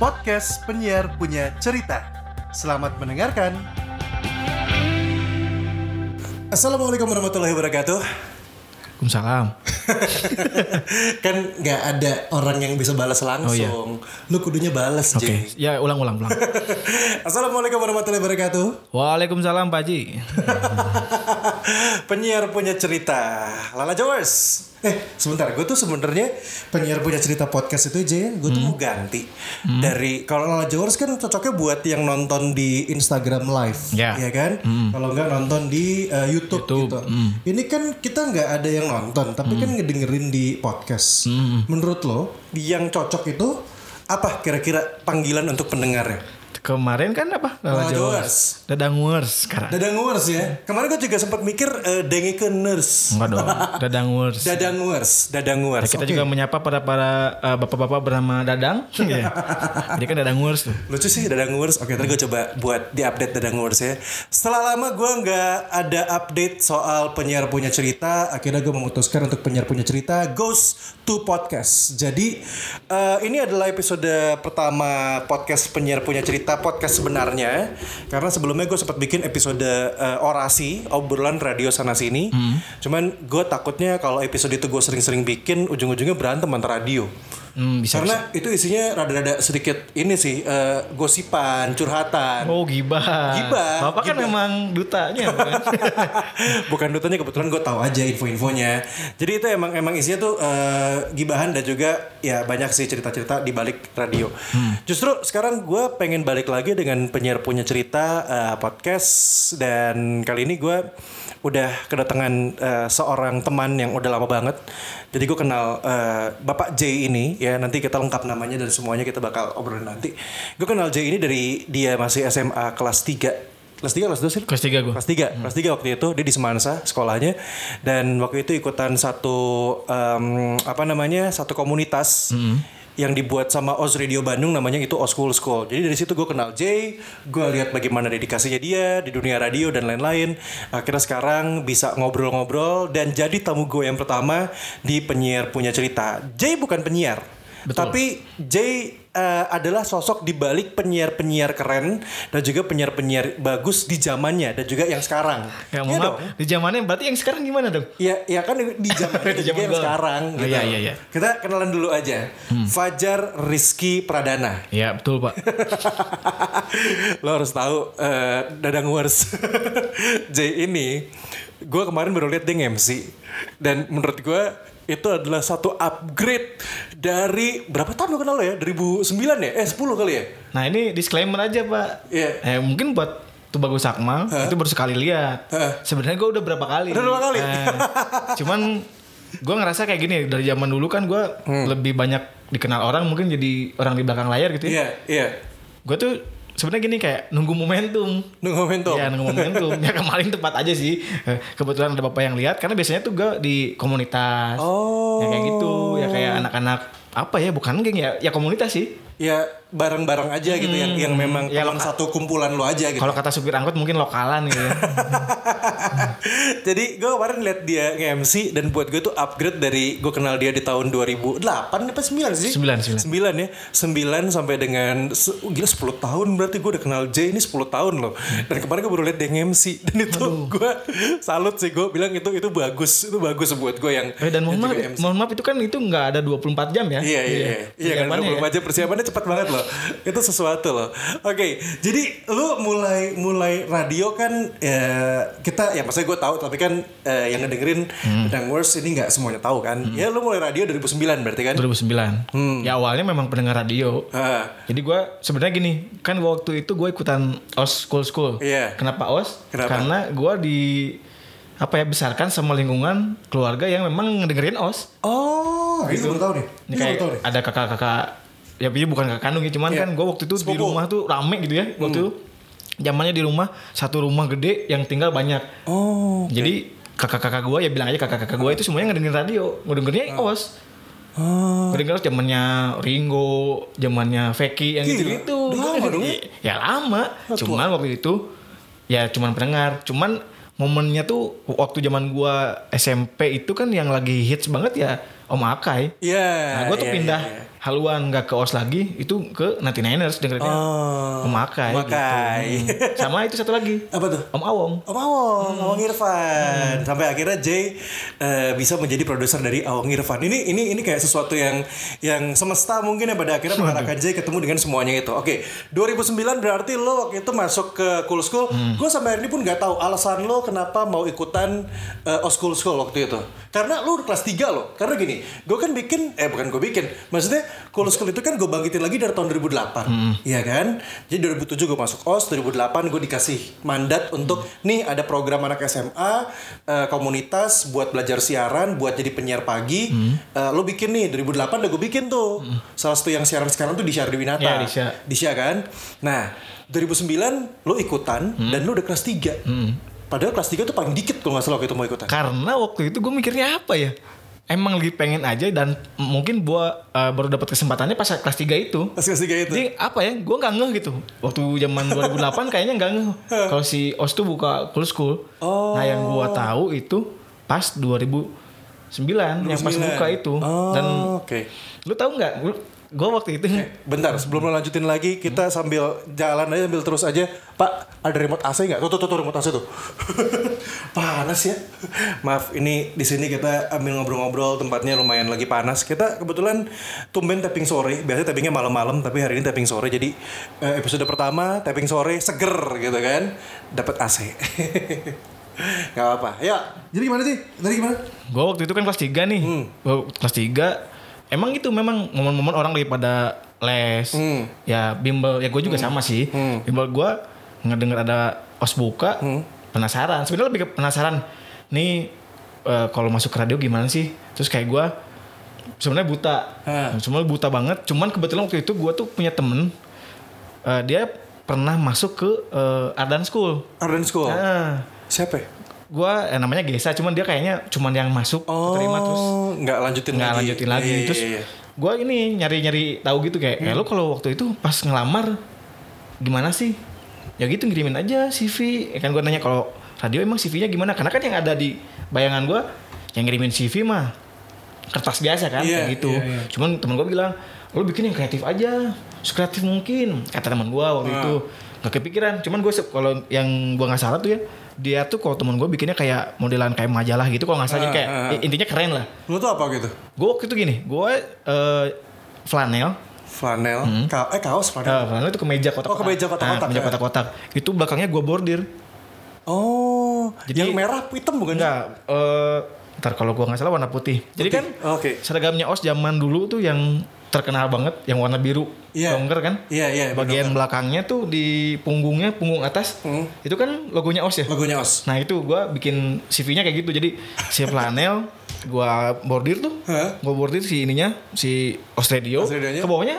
podcast penyiar punya cerita. Selamat mendengarkan. Assalamualaikum warahmatullahi wabarakatuh. Waalaikumsalam. kan nggak ada orang yang bisa balas langsung. Lu kudunya balas, Oh, iya. Oke, Jay. ya ulang-ulang, ulang. Assalamualaikum warahmatullahi wabarakatuh. Waalaikumsalam Pak Haji. penyiar punya cerita. Lala Jawers. Eh, sebentar. Gue tuh sebenarnya penyiar punya cerita podcast itu aja ya. Gue tuh mau Hmm. ganti dari kalau Lala Jawers kan cocoknya buat yang nonton di Instagram live, Ya. ya kan? Kalau nggak nonton di uh, YouTube, YouTube, gitu. Ini kan kita nggak ada yang nonton, tapi kan ngedengerin di podcast. Menurut lo, yang cocok itu apa kira-kira panggilan untuk pendengarnya? Kemarin kan apa? Lala. Jawers. Dadangwers sekarang. Dadang Wars ya. Kemarin gue juga sempat mikir uh, denge ke nurse. Enggak dong. Dadangwers. Dadang Wars, Dadang Wars. Kita Oke. juga menyapa para para uh, bapak-bapak bernama Dadang. Iya. Jadi kan Dadangwers tuh. Lucu sih Dadang Wars. Oke, ntar gue coba buat di update Dadang Wars ya. Setelah lama gue nggak ada update soal penyiar punya cerita, akhirnya gue memutuskan untuk penyiar punya cerita goes to podcast. Jadi eh, ini adalah episode pertama podcast penyiar punya cerita podcast sebenarnya. Karena sebelumnya gue sempat bikin episode eh, orasi obrolan radio sana sini. Cuman gue takutnya kalau episode itu gue sering-sering bikin ujung-ujungnya berantem antar radio. Hmm, bisa. Karena itu isinya rada-rada sedikit ini sih eh, gosipan, curhatan. Oh, gibah. Gibah, Bapak kan gibah. memang dutanya, bukan? Bukan dutanya kebetulan gue tahu aja info-infonya. Jadi itu emang emang isinya tuh eh, gibahan dan juga ya banyak sih cerita-cerita di balik radio. Justru sekarang gue pengen balik lagi dengan penyiar punya cerita eh, podcast dan kali ini gue udah kedatangan eh, seorang teman yang udah lama banget. Jadi gue kenal eh, Bapak J ini ya nanti kita lengkap namanya dan semuanya kita bakal obrolin nanti. Gue kenal J ini dari dia masih SMA kelas 3 Kelas 3 kelas 2 sih? Kelas 3 gue. Kelas 3, kelas 3 waktu itu dia di Semansa sekolahnya dan waktu itu ikutan satu em, apa namanya? satu komunitas yang dibuat sama Oz Radio Bandung namanya itu Oz School School. Jadi dari situ gue kenal Jay, gue lihat bagaimana dedikasinya dia di dunia radio dan lain-lain. Akhirnya sekarang bisa ngobrol-ngobrol dan jadi tamu gue yang pertama di penyiar punya cerita. Jay bukan penyiar, tapi Jay eh, adalah sosok di balik penyiar-penyiar keren dan juga penyiar-penyiar bagus di zamannya dan juga yang sekarang. Ya, mohon dong. Di zamannya berarti yang sekarang gimana dong? Ya, ya kan di zaman Di zaman yang sekarang. Oh, iya, iya, iya. Kita kenalan dulu aja. Fajar Rizky Pradana. Ya, betul, Pak. Lo harus tahu eh, Dadang Wars J ini gue kemarin baru lihat dia nge-MC dan menurut gue itu adalah satu upgrade dari berapa tahun lo kenal lo ya 2009 ya eh 10 kali ya Nah, ini disclaimer aja, Pak. Iya. Eh, mungkin buat tuh bagus Akmal itu baru sekali lihat. Sebenarnya gue udah berapa kali. Udah berapa kali? Eh, cuman gue ngerasa kayak gini dari zaman dulu kan gue Hmm. lebih banyak dikenal orang mungkin jadi orang di belakang layar gitu ya. iya iya Gue tuh sebenarnya gini kayak nunggu momentum. nunggu momentum Iya nunggu momentum. ya kemarin tepat aja sih. Eh, Kebetulan ada bapak yang lihat karena biasanya tuh gue di komunitas. Oh. Ya kayak gitu. Ya kayak anak-anak apa ya bukan geng ya ya komunitas sih. Ya bareng-bareng aja gitu yang yang memang Ya, teman satu kumpulan lo aja gitu Kalau kata supir angkot mungkin lokalan gitu ya. Jadi gue kemarin lihat dia nge-MC dan buat gue tuh upgrade dari gue kenal dia di tahun 2008 apa 9 sih? Sembilan, sembilan. 9 ya. 9 sampai dengan oh, gila 10 tahun berarti gue udah kenal Jay ini 10 tahun loh. Dan kemarin gue baru lihat dia nge-MC dan itu gue salut sih gue bilang itu itu bagus, itu bagus buat gue yang Eh, dan mohon maaf, mohon maaf itu kan itu nggak ada 24 jam ya. Iya iya iya. Iya kan Persiapannya ya. 24 jam persiapannya cepat banget loh. Itu sesuatu loh. Oke, jadi lu mulai mulai radio kan ya, kita ya maksudnya gue tahu tapi kan eh, yang ngedengerin Hmm. Pedang Wars ini nggak semuanya tahu kan. Ya lu mulai radio 2009 berarti kan? 2009. Hmm. Ya awalnya memang pendengar radio. Ah, Jadi gue sebenarnya gini, kan waktu itu gue ikutan OS School School. Iya. Kenapa OS? Kenapa? Karena gue di apa ya besarkan sama lingkungan keluarga yang memang ngedengerin OS. Oh, itu baru tahu nih. Ini kayak ada kakak-kakak ya ini bukan kakak kandung ya, cuman Iya. kan gue waktu itu di Sepupu. rumah tuh rame gitu ya. Waktu itu zamannya di rumah satu rumah gede yang tinggal banyak. Oh. Jadi kakak-kakak gue ya bilang aja kakak-kakak gue itu semuanya ngedengerin radio, ngedengerinnya OS. Oh. Gue denger zamannya Ringo, zamannya Feki yang gitu-gitu. udah lama dong ya? Ya lama. Cuman waktu itu ya cuman pendengar. Cuman momennya tuh waktu zaman gua SMP itu kan yang lagi hits banget ya Om Akai. Iya. Nah, gue tuh iya, pindah iya, iya. haluan nggak ke OS lagi, itu ke 99ers dengerinnya Oh. Om Akai. Om Akai. Gitu. Hmm. Sama itu satu lagi, Apa tuh? Om Awong. Om Awong, Hmm. Awong Irfan. Sampai akhirnya Jay eh, bisa menjadi produser dari Awong Irfan. Ini ini ini kayak sesuatu yang yang semesta mungkin ya pada akhirnya mengarahkan Jay ketemu dengan semuanya itu. Oke, 2009 berarti lo waktu itu masuk ke Cool School. Hmm. Gue sampai hari ini pun nggak tahu alasan lo kenapa mau ikutan eh, Os Cool School waktu itu. Karena lo kelas 3 lo. Karena gini, gue kan bikin eh bukan gue bikin. Maksudnya Cool School itu kan gue bangkitin lagi dari tahun 2008. Iya kan? Jadi 2007 gue masuk OS, 2008 gue dikasih mandat untuk nih ada program anak SMA eh, komunitas buat belajar siaran, buat jadi penyiar pagi. Eh, lo bikin nih 2008 udah gue bikin tuh. Salah satu yang siaran sekarang tuh di Syardi Winata. Iya, di Syah. Di Syah kan? Nah, 2009 lo ikutan dan lo udah kelas 3. Padahal kelas 3 tuh paling dikit kalau nggak salah waktu itu mau ikutan. Karena waktu itu gue mikirnya apa ya? Emang lagi pengen aja dan mungkin gue uh, baru dapat kesempatannya pas kelas 3 itu. Pas kelas 3 itu. Jadi apa ya? Gue nggak ngeh gitu. Waktu zaman 2008 kayaknya nggak ngeh. Kalau si Os tuh buka cool school. Oh. Nah yang gue tahu itu pas 2009 yang pas 2009. buka itu. Oh, Dan oke. lu tahu nggak? Gue waktu itu Bentar, sebelum lo lanjutin lagi, kita sambil jalan aja, sambil terus aja. Pak, ada remote AC nggak? Tuh, tuh, tuh, tuh, remote AC tuh. panas ya. Maaf, ini di sini kita ambil ngobrol-ngobrol, tempatnya lumayan lagi panas. Kita kebetulan tumben tapping sore. Biasanya tappingnya malam-malam, tapi hari ini tapping sore. Jadi eh, episode pertama tapping sore seger gitu kan, dapat AC. Gak apa-apa. Ya, jadi gimana sih? Tadi gimana? gue waktu itu kan kelas 3 nih. Gua kelas 3 emang itu memang momen-momen orang lagi pada les. Hmm. Ya bimbel ya gue juga sama sih. Bimbel gue ngedenger ada os buka Hmm. penasaran. Sebenarnya lebih penasaran. Nih eh, kalau masuk ke radio gimana sih? Terus kayak gue sebenarnya buta. Hah. Sebenarnya buta banget. Cuman kebetulan waktu itu gue tuh punya temen eh, dia pernah masuk ke eh, Ardan School. Arden School. Nah, Siapa gua eh, namanya Gesa cuman dia kayaknya cuman yang masuk Oh, keterima terus nggak lanjutin nggak lanjutin lagi Iya, iya, terus iya. gua ini nyari-nyari tahu gitu kayak kayak lo kalau waktu itu pas ngelamar gimana sih? Ya gitu ngirimin aja CV ya kan gua nanya kalau radio emang CV-nya gimana? Karena kan yang ada di bayangan gua yang ngirimin CV mah kertas biasa kan Iya, kayak gitu. iya, iya. cuman temen gua bilang lo bikin yang kreatif aja sekreatif mungkin. Kata teman gua waktu Ah. itu. Nggak kepikiran. Cuman gue kalau yang gua nggak salah tuh ya dia tuh kalau temen gue bikinnya kayak modelan kayak majalah gitu kalau nggak salah jadi kayak Ah, ah. intinya keren lah Lo tuh apa gitu? gue waktu itu gini gue eh, flanel Flanel, ka- eh kaos flanel. eh, flanel itu kemeja kotak-kotak Oh, kemeja kotak-kotak, Nah, kemeja ya. kotak-kotak itu belakangnya gue bordir Oh, Jadi- yang merah hitam bukan? enggak eh ntar kalau gue nggak salah warna putih jadi kan Oke. seragamnya os zaman dulu tuh yang terkenal banget yang warna biru Iya. longgar kan Iya, iya. bagian belakangnya tuh di punggungnya punggung atas Hmm. itu kan logonya os ya Logonya os. Nah itu gue bikin CV-nya kayak gitu jadi si flanel gue bordir tuh, Hah? gue bordir si ininya si Os Radio, ke bawahnya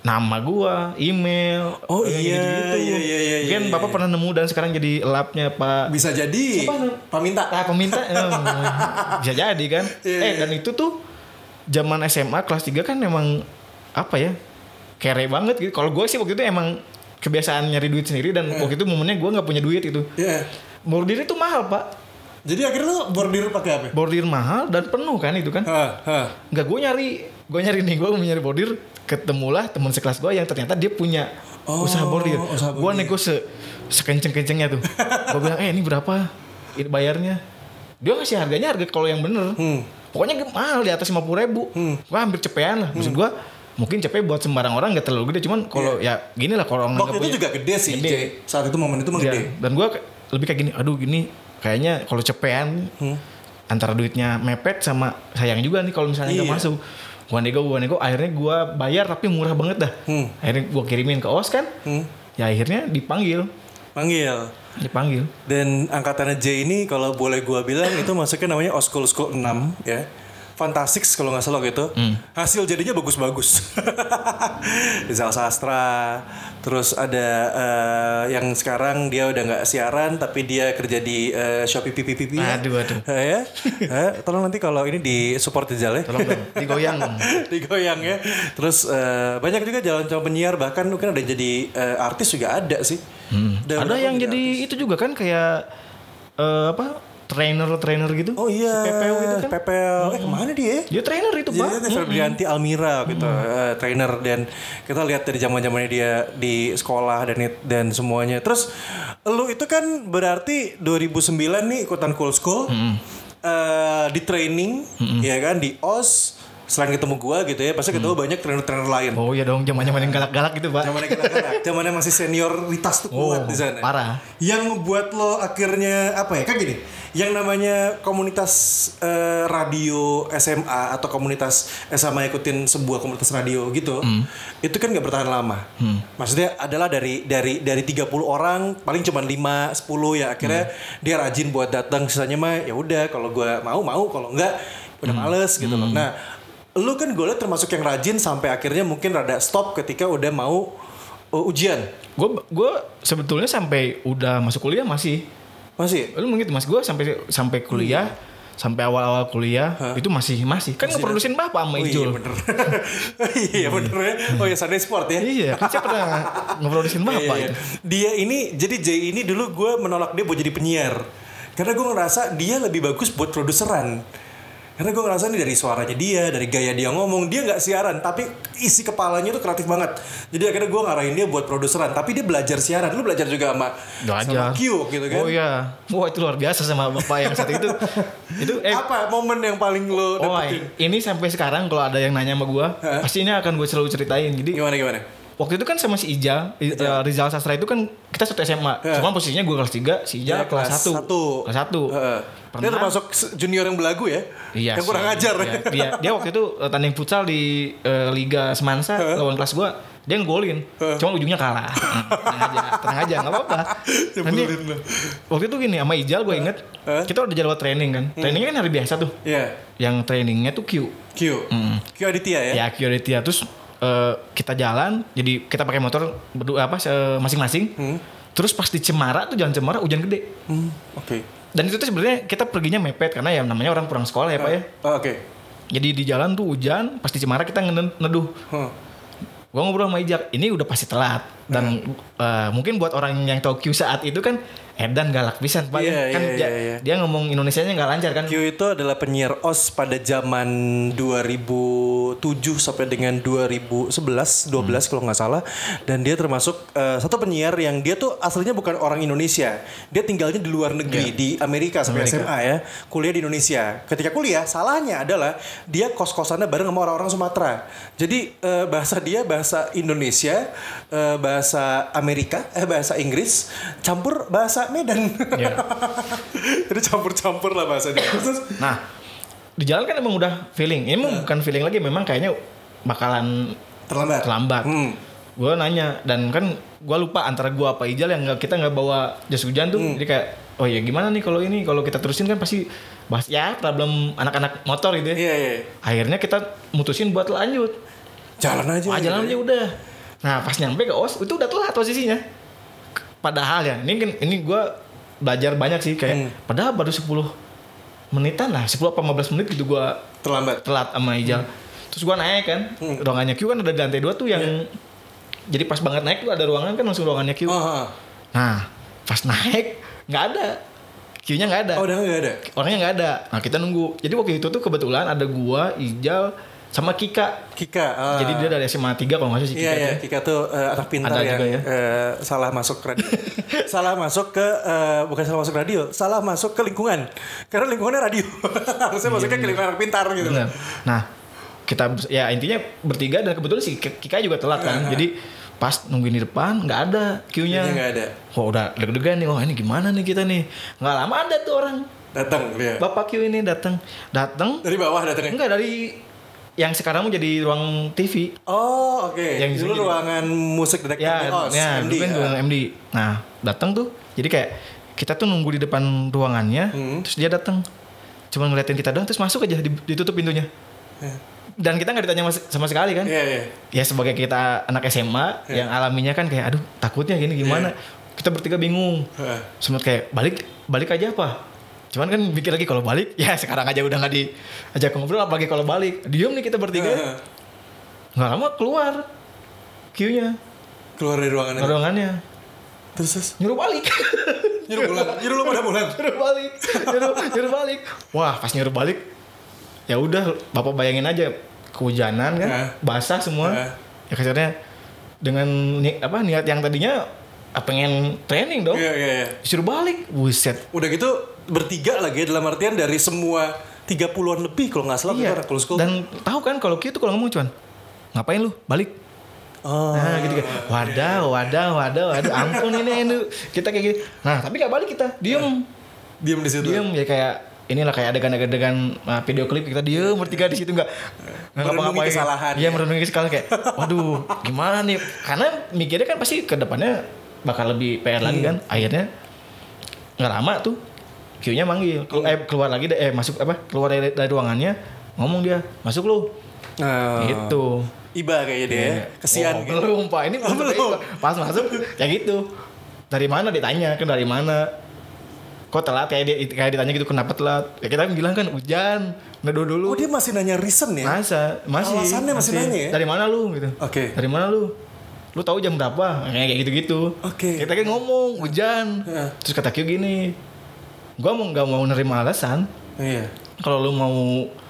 nama gue, email, Oh, iya, gitu-gitu. iya, iya, iya, Mungkin iya, bapak iya. pernah nemu dan sekarang jadi lapnya pak Bisa jadi. Siapa Paminta. Ah, peminta eh, bisa jadi kan. Iya, eh iya. dan itu tuh zaman SMA kelas 3 kan emang apa ya? Kere banget gitu. Kalau gue sih waktu itu emang kebiasaan nyari duit sendiri dan waktu itu momennya gue nggak punya duit gitu. Iya. Bordir itu mahal pak. Jadi akhirnya lo bordir pakai apa? Bordir mahal dan penuh kan itu kan. Nggak gue nyari, gue nyari nih gue mau nyari bordir. Ketemulah teman sekelas gue yang ternyata dia punya Oh, usaha bordir. usaha Gue nego se sekenceng-kencengnya tuh. gue bilang, eh ini berapa? Ini bayarnya. Dia ngasih harganya harga kalau yang bener. Hmm. Pokoknya mahal di atas 50 ribu. Gue hampir cepean lah. Maksud gue mungkin cepet buat sembarang orang gak terlalu gede. Cuman kalau ya gini lah kalau orang Waktu itu punya- juga gede sih, Gede. Jay. Saat itu momen itu mah Iya. gede. Dan gue lebih kayak gini, aduh gini, kayaknya kalau cepean antara duitnya mepet sama sayang juga nih kalau misalnya nggak Iya. masuk. Gua nego, gua nego, akhirnya gua bayar tapi murah banget dah. Hmm. Akhirnya gua kirimin ke OS kan. Hmm. Ya akhirnya dipanggil, Panggil. Dipanggil. Dan angkatannya J ini kalau boleh gua bilang itu masuknya namanya Oskul School 6 ya. Fantastix kalau nggak salah gitu. Hasil jadinya bagus-bagus. Rizal Sastra. Terus ada eh, yang sekarang dia udah nggak siaran tapi dia kerja di eh, Shopee Pipi Pipi. ya. Aduh, aduh. Eh, ya. Eh, tolong nanti kalau ini di support Rizal ya. Tolong dong, digoyang digoyang ya. Terus eh, banyak juga jalan-jalan penyiar bahkan mungkin ada yang jadi eh, artis juga ada sih. Dan Ada yang jadi jadi itu juga kan kayak eh, apa? trainer-trainer gitu. Oh iya, Si PPO itu kan. PPO. Eh ke mana dia? Dia trainer itu, Pak. dia Febrianti Almira gitu, eh, trainer dan kita lihat dari zaman zamannya dia di sekolah dan dan semuanya. Terus lu itu kan berarti 2009 nih ikutan Cool School, eh, di training, ya kan di OS. Selain ketemu gua gitu ya, pasti ketemu banyak trainer-trainer lain. Oh iya dong, zaman-zaman yang galak-galak gitu, Pak. Zamannya kita zamannya masih senioritas tuh kuat Oh, di sana. parah. Yang ngebuat lo akhirnya apa ya? Kan gini, yang namanya komunitas eh, radio SMA atau komunitas SMA ikutin sebuah komunitas radio gitu, Hmm. itu kan nggak bertahan lama. Maksudnya adalah dari dari dari 30 orang paling cuma 5 10 ya akhirnya Hmm. dia rajin buat datang sisanya mah ya udah kalau gua mau mau kalau enggak udah Hmm. males gitu loh. Nah, lu kan gue termasuk yang rajin sampai akhirnya mungkin rada stop ketika udah mau uh, ujian. Gue gue sebetulnya sampai udah masuk kuliah masih. Masih? Lu mungkin Mas gue sampai sampai kuliah, sampai awal-awal kuliah itu masih masih kan ngeprodusin bapak sama Oh iya Ijul. bener. iya bener ya. Oh ya Sunday Sport ya. Iya, kan saya pernah ngeprodusin bapak Iya, iya. itu. Dia ini jadi Jay ini dulu gue menolak dia buat jadi penyiar. Karena gue ngerasa dia lebih bagus buat produseran. Karena gue ngerasa nih dari suaranya dia, dari gaya dia ngomong, dia nggak siaran, tapi isi kepalanya tuh kreatif banget. Jadi akhirnya gue ngarahin dia buat produseran, tapi dia belajar siaran. Lu belajar juga sama sama Belajar. Q gitu kan? Oh iya. Wah itu luar biasa sama bapak yang satu itu. itu eh Apa momen yang paling lo Oh, dapetin? ini sampai sekarang kalau ada yang nanya sama gua, pasti ini akan gue selalu ceritain. Jadi Gimana gimana? Waktu itu kan sama si Ijal, I- eh, Rizal Sastra itu kan kita satu SMA. Ya. Cuma posisinya gue kelas 3, si Ijal Dia kelas 1. satu. Kelas 1. Heeh. Dia termasuk junior yang belagu ya? Iya. Yang kurang ajar Iya. dia, dia waktu itu eh, tanding futsal di eh, Liga Semansa lawan kelas gua. Dia ngegolin. Cuma ujungnya kalah. Hmm, tenang aja, tenang aja, enggak apa-apa. Nanti waktu itu gini sama Ijal gue inget Hah? kita udah jadwal training kan. Trainingnya kan hari biasa tuh. Iya. Yang trainingnya tuh Q. Q. Q Aditya ya? Ya Q Aditya terus eh, kita jalan jadi kita pakai motor berdua apa masing-masing. Terus pas di Cemara tuh jalan Cemara hujan gede. Hmm, Oke. Dan itu tuh sebenarnya kita perginya mepet karena ya namanya orang pulang sekolah ya Pak ya. Oh, Oke. Jadi di jalan tuh hujan, pas di Cemara kita neduh. Huh. Gua ngobrol sama Ijak, ini udah pasti telat. Dan eh, mungkin buat orang yang tahu Q saat itu kan Edan galak pisan Pak. Iya, kan iya, dia, iya, iya. dia ngomong Indonesianya nggak lancar kan. Q itu adalah penyiar OS pada zaman 2007 sampai dengan 2011 12 kalau nggak salah. Dan dia termasuk eh, satu penyiar yang dia tuh aslinya bukan orang Indonesia. Dia tinggalnya di luar negeri di Amerika sampai SMA ya. Kuliah di Indonesia. Ketika kuliah salahnya adalah dia kos kosannya bareng sama orang-orang Sumatera. Jadi eh, bahasa dia bahasa Indonesia eh, bahasa Amerika eh bahasa Inggris campur bahasa Medan Iya. jadi campur-campur lah bahasa dia Terus- Nah, di jalan kan emang udah feeling. Ini emang bukan feeling lagi, memang kayaknya bakalan terlambat terlambat. Hmm. Gue nanya dan kan gue lupa antara gue apa Ijal yang kita nggak bawa jas hujan tuh. Hmm. Jadi kayak oh ya gimana nih kalau ini kalau kita terusin kan pasti bahas ya problem anak-anak motor gitu ya. Iya, iya. Akhirnya kita mutusin buat lanjut. Jalan aja. Ah, jalan aja udah. Nah pas nyampe ke os itu udah telat posisinya. Padahal ya ini kan ini gue belajar banyak sih kayak Hmm. padahal baru 10 menitan lah 10 apa 15 menit gitu gue Terlambat. telat sama Ijal. Terus gua naik kan, Hmm. ruangannya Q kan ada di lantai dua tuh yang jadi pas banget naik tuh ada ruangan kan langsung ruangannya Q. Oh, oh. Nah, pas naik nggak ada. Q-nya nggak ada. Oh, udah nggak ada. Orangnya nggak ada. Nah, kita nunggu. Jadi waktu itu tuh kebetulan ada gua, Ijal sama Kika. Kika. ah. Jadi dia dari SMA 3 kalau nggak salah si Kika Iya, iya. Kika tuh eh, anak pintar Ada yang juga ya. eh, salah masuk radio. salah masuk ke eh, bukan salah masuk radio, salah masuk ke lingkungan. Karena lingkungannya radio. Harusnya masuknya ke lingkungan anak pintar gitu. Bener. Nah, kita ya intinya bertiga dan kebetulan si Kika juga telat kan. Jadi pas nungguin di depan nggak ada. Q-nya nggak ada. Wah udah deg-degan nih. Wah ini gimana nih kita nih. Nggak lama ada tuh orang. Datang dia. Bapak Q ini datang. Datang. Dari bawah datangnya. Enggak dari yang sekarang mau jadi ruang TV. Oh, oke. Yang Dulu jadi- ruangan musik detektif Ya, OS, ya MD. dulu kan ya. ruang MD. Nah, datang tuh. Jadi kayak kita tuh nunggu di depan ruangannya, Hmm. terus dia datang. Cuma ngeliatin kita doang, terus masuk aja di- ditutup pintunya. Ya. Dan kita nggak ditanya sama sekali kan? Iya, iya. Ya sebagai kita anak SMA Iya. yang alaminya kan kayak aduh takutnya gini gimana. Kita bertiga bingung. Heeh. Sempat kayak balik balik aja apa? Cuman kan pikir lagi kalau balik ya sekarang aja udah nggak diajak ngobrol apalagi kalau balik. Diem nih kita bertiga. Nggak lama keluar Q-nya Keluar dari ruangan itu. ruangannya Terus terus. nyuruh balik. Nyuruh pulang. Nyuruh lu pada pulang. nyuruh balik nyuruh, nyuruh balik wah pas nyuruh balik ya udah bapak bayangin aja kehujanan kan Nah. basah semua Nah. ya kasarnya dengan ni- apa niat yang tadinya ah, pengen training dong Iya, iya, iya. disuruh balik buset Udah gitu bertiga lagi ya, dalam artian dari semua 30-an lebih kalau nggak salah iya itu anak school. dan tahu kan kalau Q tuh kalau ngomong cuman ngapain lu balik oh. Nah gitu kan Wadah wadah wadah wadah Ampun ini ini Kita kayak gini Nah tapi gak balik kita Diem Diam di situ. Diem ya kayak Inilah kayak adegan-adegan uh, video klip kita diem bertiga di situ nggak nggak Merenungi kesalahan, Iya ya. merenungi kesalahan kayak, waduh gimana nih? Karena mikirnya kan pasti ke depannya bakal lebih PR lagi kan. Akhirnya nggak lama tuh Q-nya manggil, Kelu- eh, keluar lagi deh, eh masuk apa? Keluar dari, dari ruangannya, ngomong dia, masuk lu, Oh. gitu. Iba kayaknya dia. ya. Kesian oh, gitu. belum pak ini belum belum. pas masuk kayak gitu dari mana ditanya kan dari mana kok telat kayak dia kayak ditanya gitu kenapa telat ya kita kan bilang kan hujan neduh dulu Oh dia masih nanya reason ya? masa masih Alasannya masih nanya ya? dari mana lu gitu Oke. dari mana lu lu tahu jam berapa kayak gitu gitu Oke. kita kan ngomong hujan Heeh. terus kata Q gini gua mau nggak mau nerima alasan Iya. kalau lu mau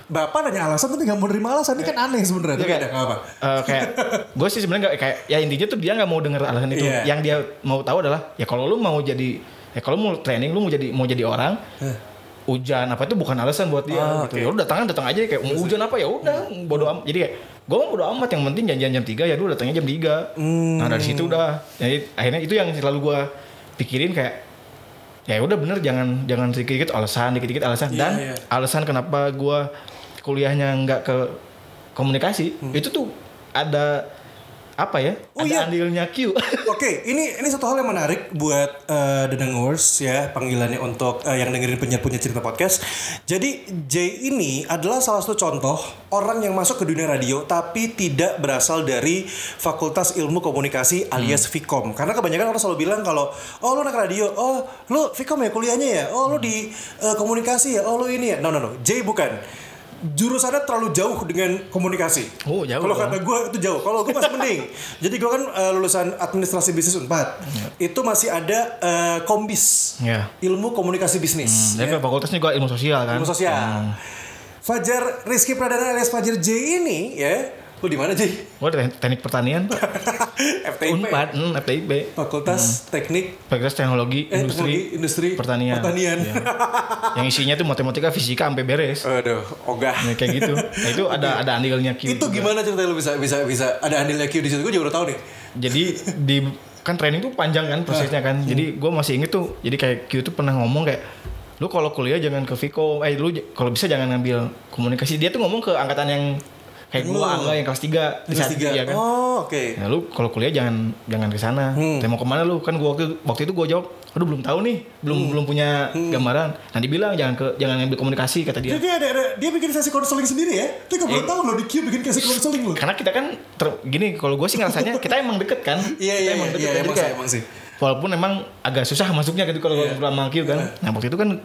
Bapak nanya alasan tapi nggak mau nerima alasan ini kan aneh sebenarnya. Iya, kayak- ada nggak apa. Eh, kayak gue sih sebenarnya nggak kayak ya intinya tuh dia nggak mau denger alasan itu Iya. yang dia mau tahu adalah ya kalau lu mau jadi ya kalau mau training lu mau jadi mau jadi orang Eh. hujan apa itu bukan alasan buat dia Ah, gitu. oke. ya udah datang datang aja kayak mau hujan apa ya udah bodo amat jadi kayak gue mau bodo amat yang penting janjian jam 3 ya lu datangnya jam 3 Hmm. nah dari situ udah jadi akhirnya itu yang selalu gue pikirin kayak ya udah bener jangan jangan dikit-dikit alasan dikit-dikit alasan Iya, dan iya. alasan kenapa gua kuliahnya nggak ke komunikasi itu tuh ada apa ya Oh, ada iya. andilnya Q Oke, ini ini satu hal yang menarik buat uh, The Dengers ya panggilannya untuk uh, yang dengerin punya punya cerita podcast. Jadi J ini adalah salah satu contoh orang yang masuk ke dunia radio tapi tidak berasal dari Fakultas Ilmu Komunikasi alias Vkom. Karena kebanyakan orang selalu bilang kalau oh lu anak radio, oh lu Vkom ya kuliahnya ya, oh lu di uh, komunikasi ya, oh lu ini ya. No no no, J bukan. Jurusannya terlalu jauh dengan komunikasi. Oh, jauh Kalau dong. kata gue itu jauh. Kalau gue masih mending. Jadi gue kan uh, lulusan administrasi bisnis Unpad. Itu masih ada uh, kombis. ya Ilmu komunikasi bisnis. tapi fakultasnya gua ilmu sosial kan Ilmu sosial. Fajar Rizky Pradana alias Fajar J ini ya. Lu di mana J? gua te- teknik pertanian FTIP. unpad hmm, FTIP Fakultas Teknik fakultas teknologi eh, industri Teknologi Industri pertanian Pertanian. Ya. yang isinya tuh matematika fisika sampai beres Aduh, ogah. Nah, kayak gitu nah, itu ada ada andilnya Q Itu juga. gimana ceritanya lu bisa bisa bisa ada andilnya Q di situ? Gue juga udah tahu nih. jadi di kan training tuh panjang kan prosesnya kan jadi gue masih inget tuh jadi kayak Q tuh pernah ngomong kayak lu kalau kuliah jangan ke Viko eh lu kalau bisa jangan ngambil komunikasi dia tuh ngomong ke angkatan yang kayak Lu. gua angga yang kelas 3 di Kelas tiga. ya kan Oh, oke. Nah, lu kalau kuliah jangan jangan ke sana. Hmm. Mau ke mana lu? Kan gua waktu waktu itu gua jawab, aduh belum tahu nih, belum belum punya gambaran. Nah dibilang jangan ke jangan ngambil komunikasi kata dia. Jadi dia ada, ada dia bikin sesi konseling sendiri ya. Tapi gue Eh. belum tahu loh di Q bikin sesi konseling loh. Karena kita kan ter- gini kalau gue sih ngerasanya kita emang deket kan. Iya, iya, emang iya, deket iya, emang sih, kayak- emang sih. Walaupun emang agak susah masuknya gitu kalau Iya. yeah. Q kan. Nah waktu itu kan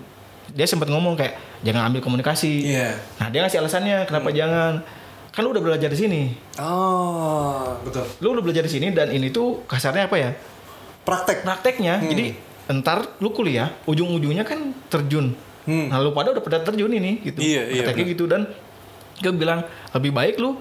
dia sempat ngomong kayak jangan ambil komunikasi. Iya. Nah dia ngasih alasannya kenapa jangan. Kan lu udah belajar di sini. Oh, betul. Lu udah belajar di sini dan ini tuh kasarnya apa ya? Praktek. Prakteknya. Hmm. Jadi entar lu kuliah ujung-ujungnya kan terjun. Hmm. Nah lu pada udah pada terjun ini gitu. Iya, iya, Prakteknya gitu dan gue bilang lebih baik lu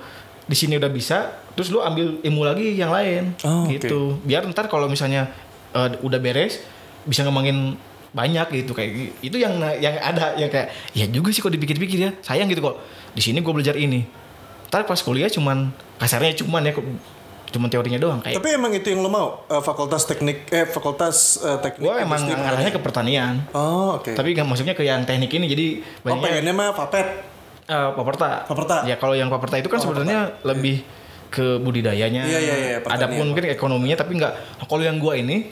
di sini udah bisa, terus lu ambil ilmu lagi yang lain Oh, gitu. Biar ntar kalau misalnya eh, udah beres bisa ngembangin banyak gitu kayak itu yang yang ada yang kayak ya juga sih kok dipikir-pikir ya sayang gitu kok di sini gue belajar ini ntar pas kuliah cuman kasarnya cuman ya cuman teorinya doang kayak Tapi emang itu yang lo mau? Eh, fakultas teknik eh fakultas eh, teknik. gue emang arahnya ke pertanian. Oh, oke. tapi nggak maksudnya ke yang teknik ini jadi oh, banyaknya pengennya mah papet. eh, paperta Paperta. ya kalau yang paperta itu kan Oh, sebenarnya lebih ke budidayanya Iya, iya, iya, ada pun mungkin ekonominya tapi nggak kalau yang gua ini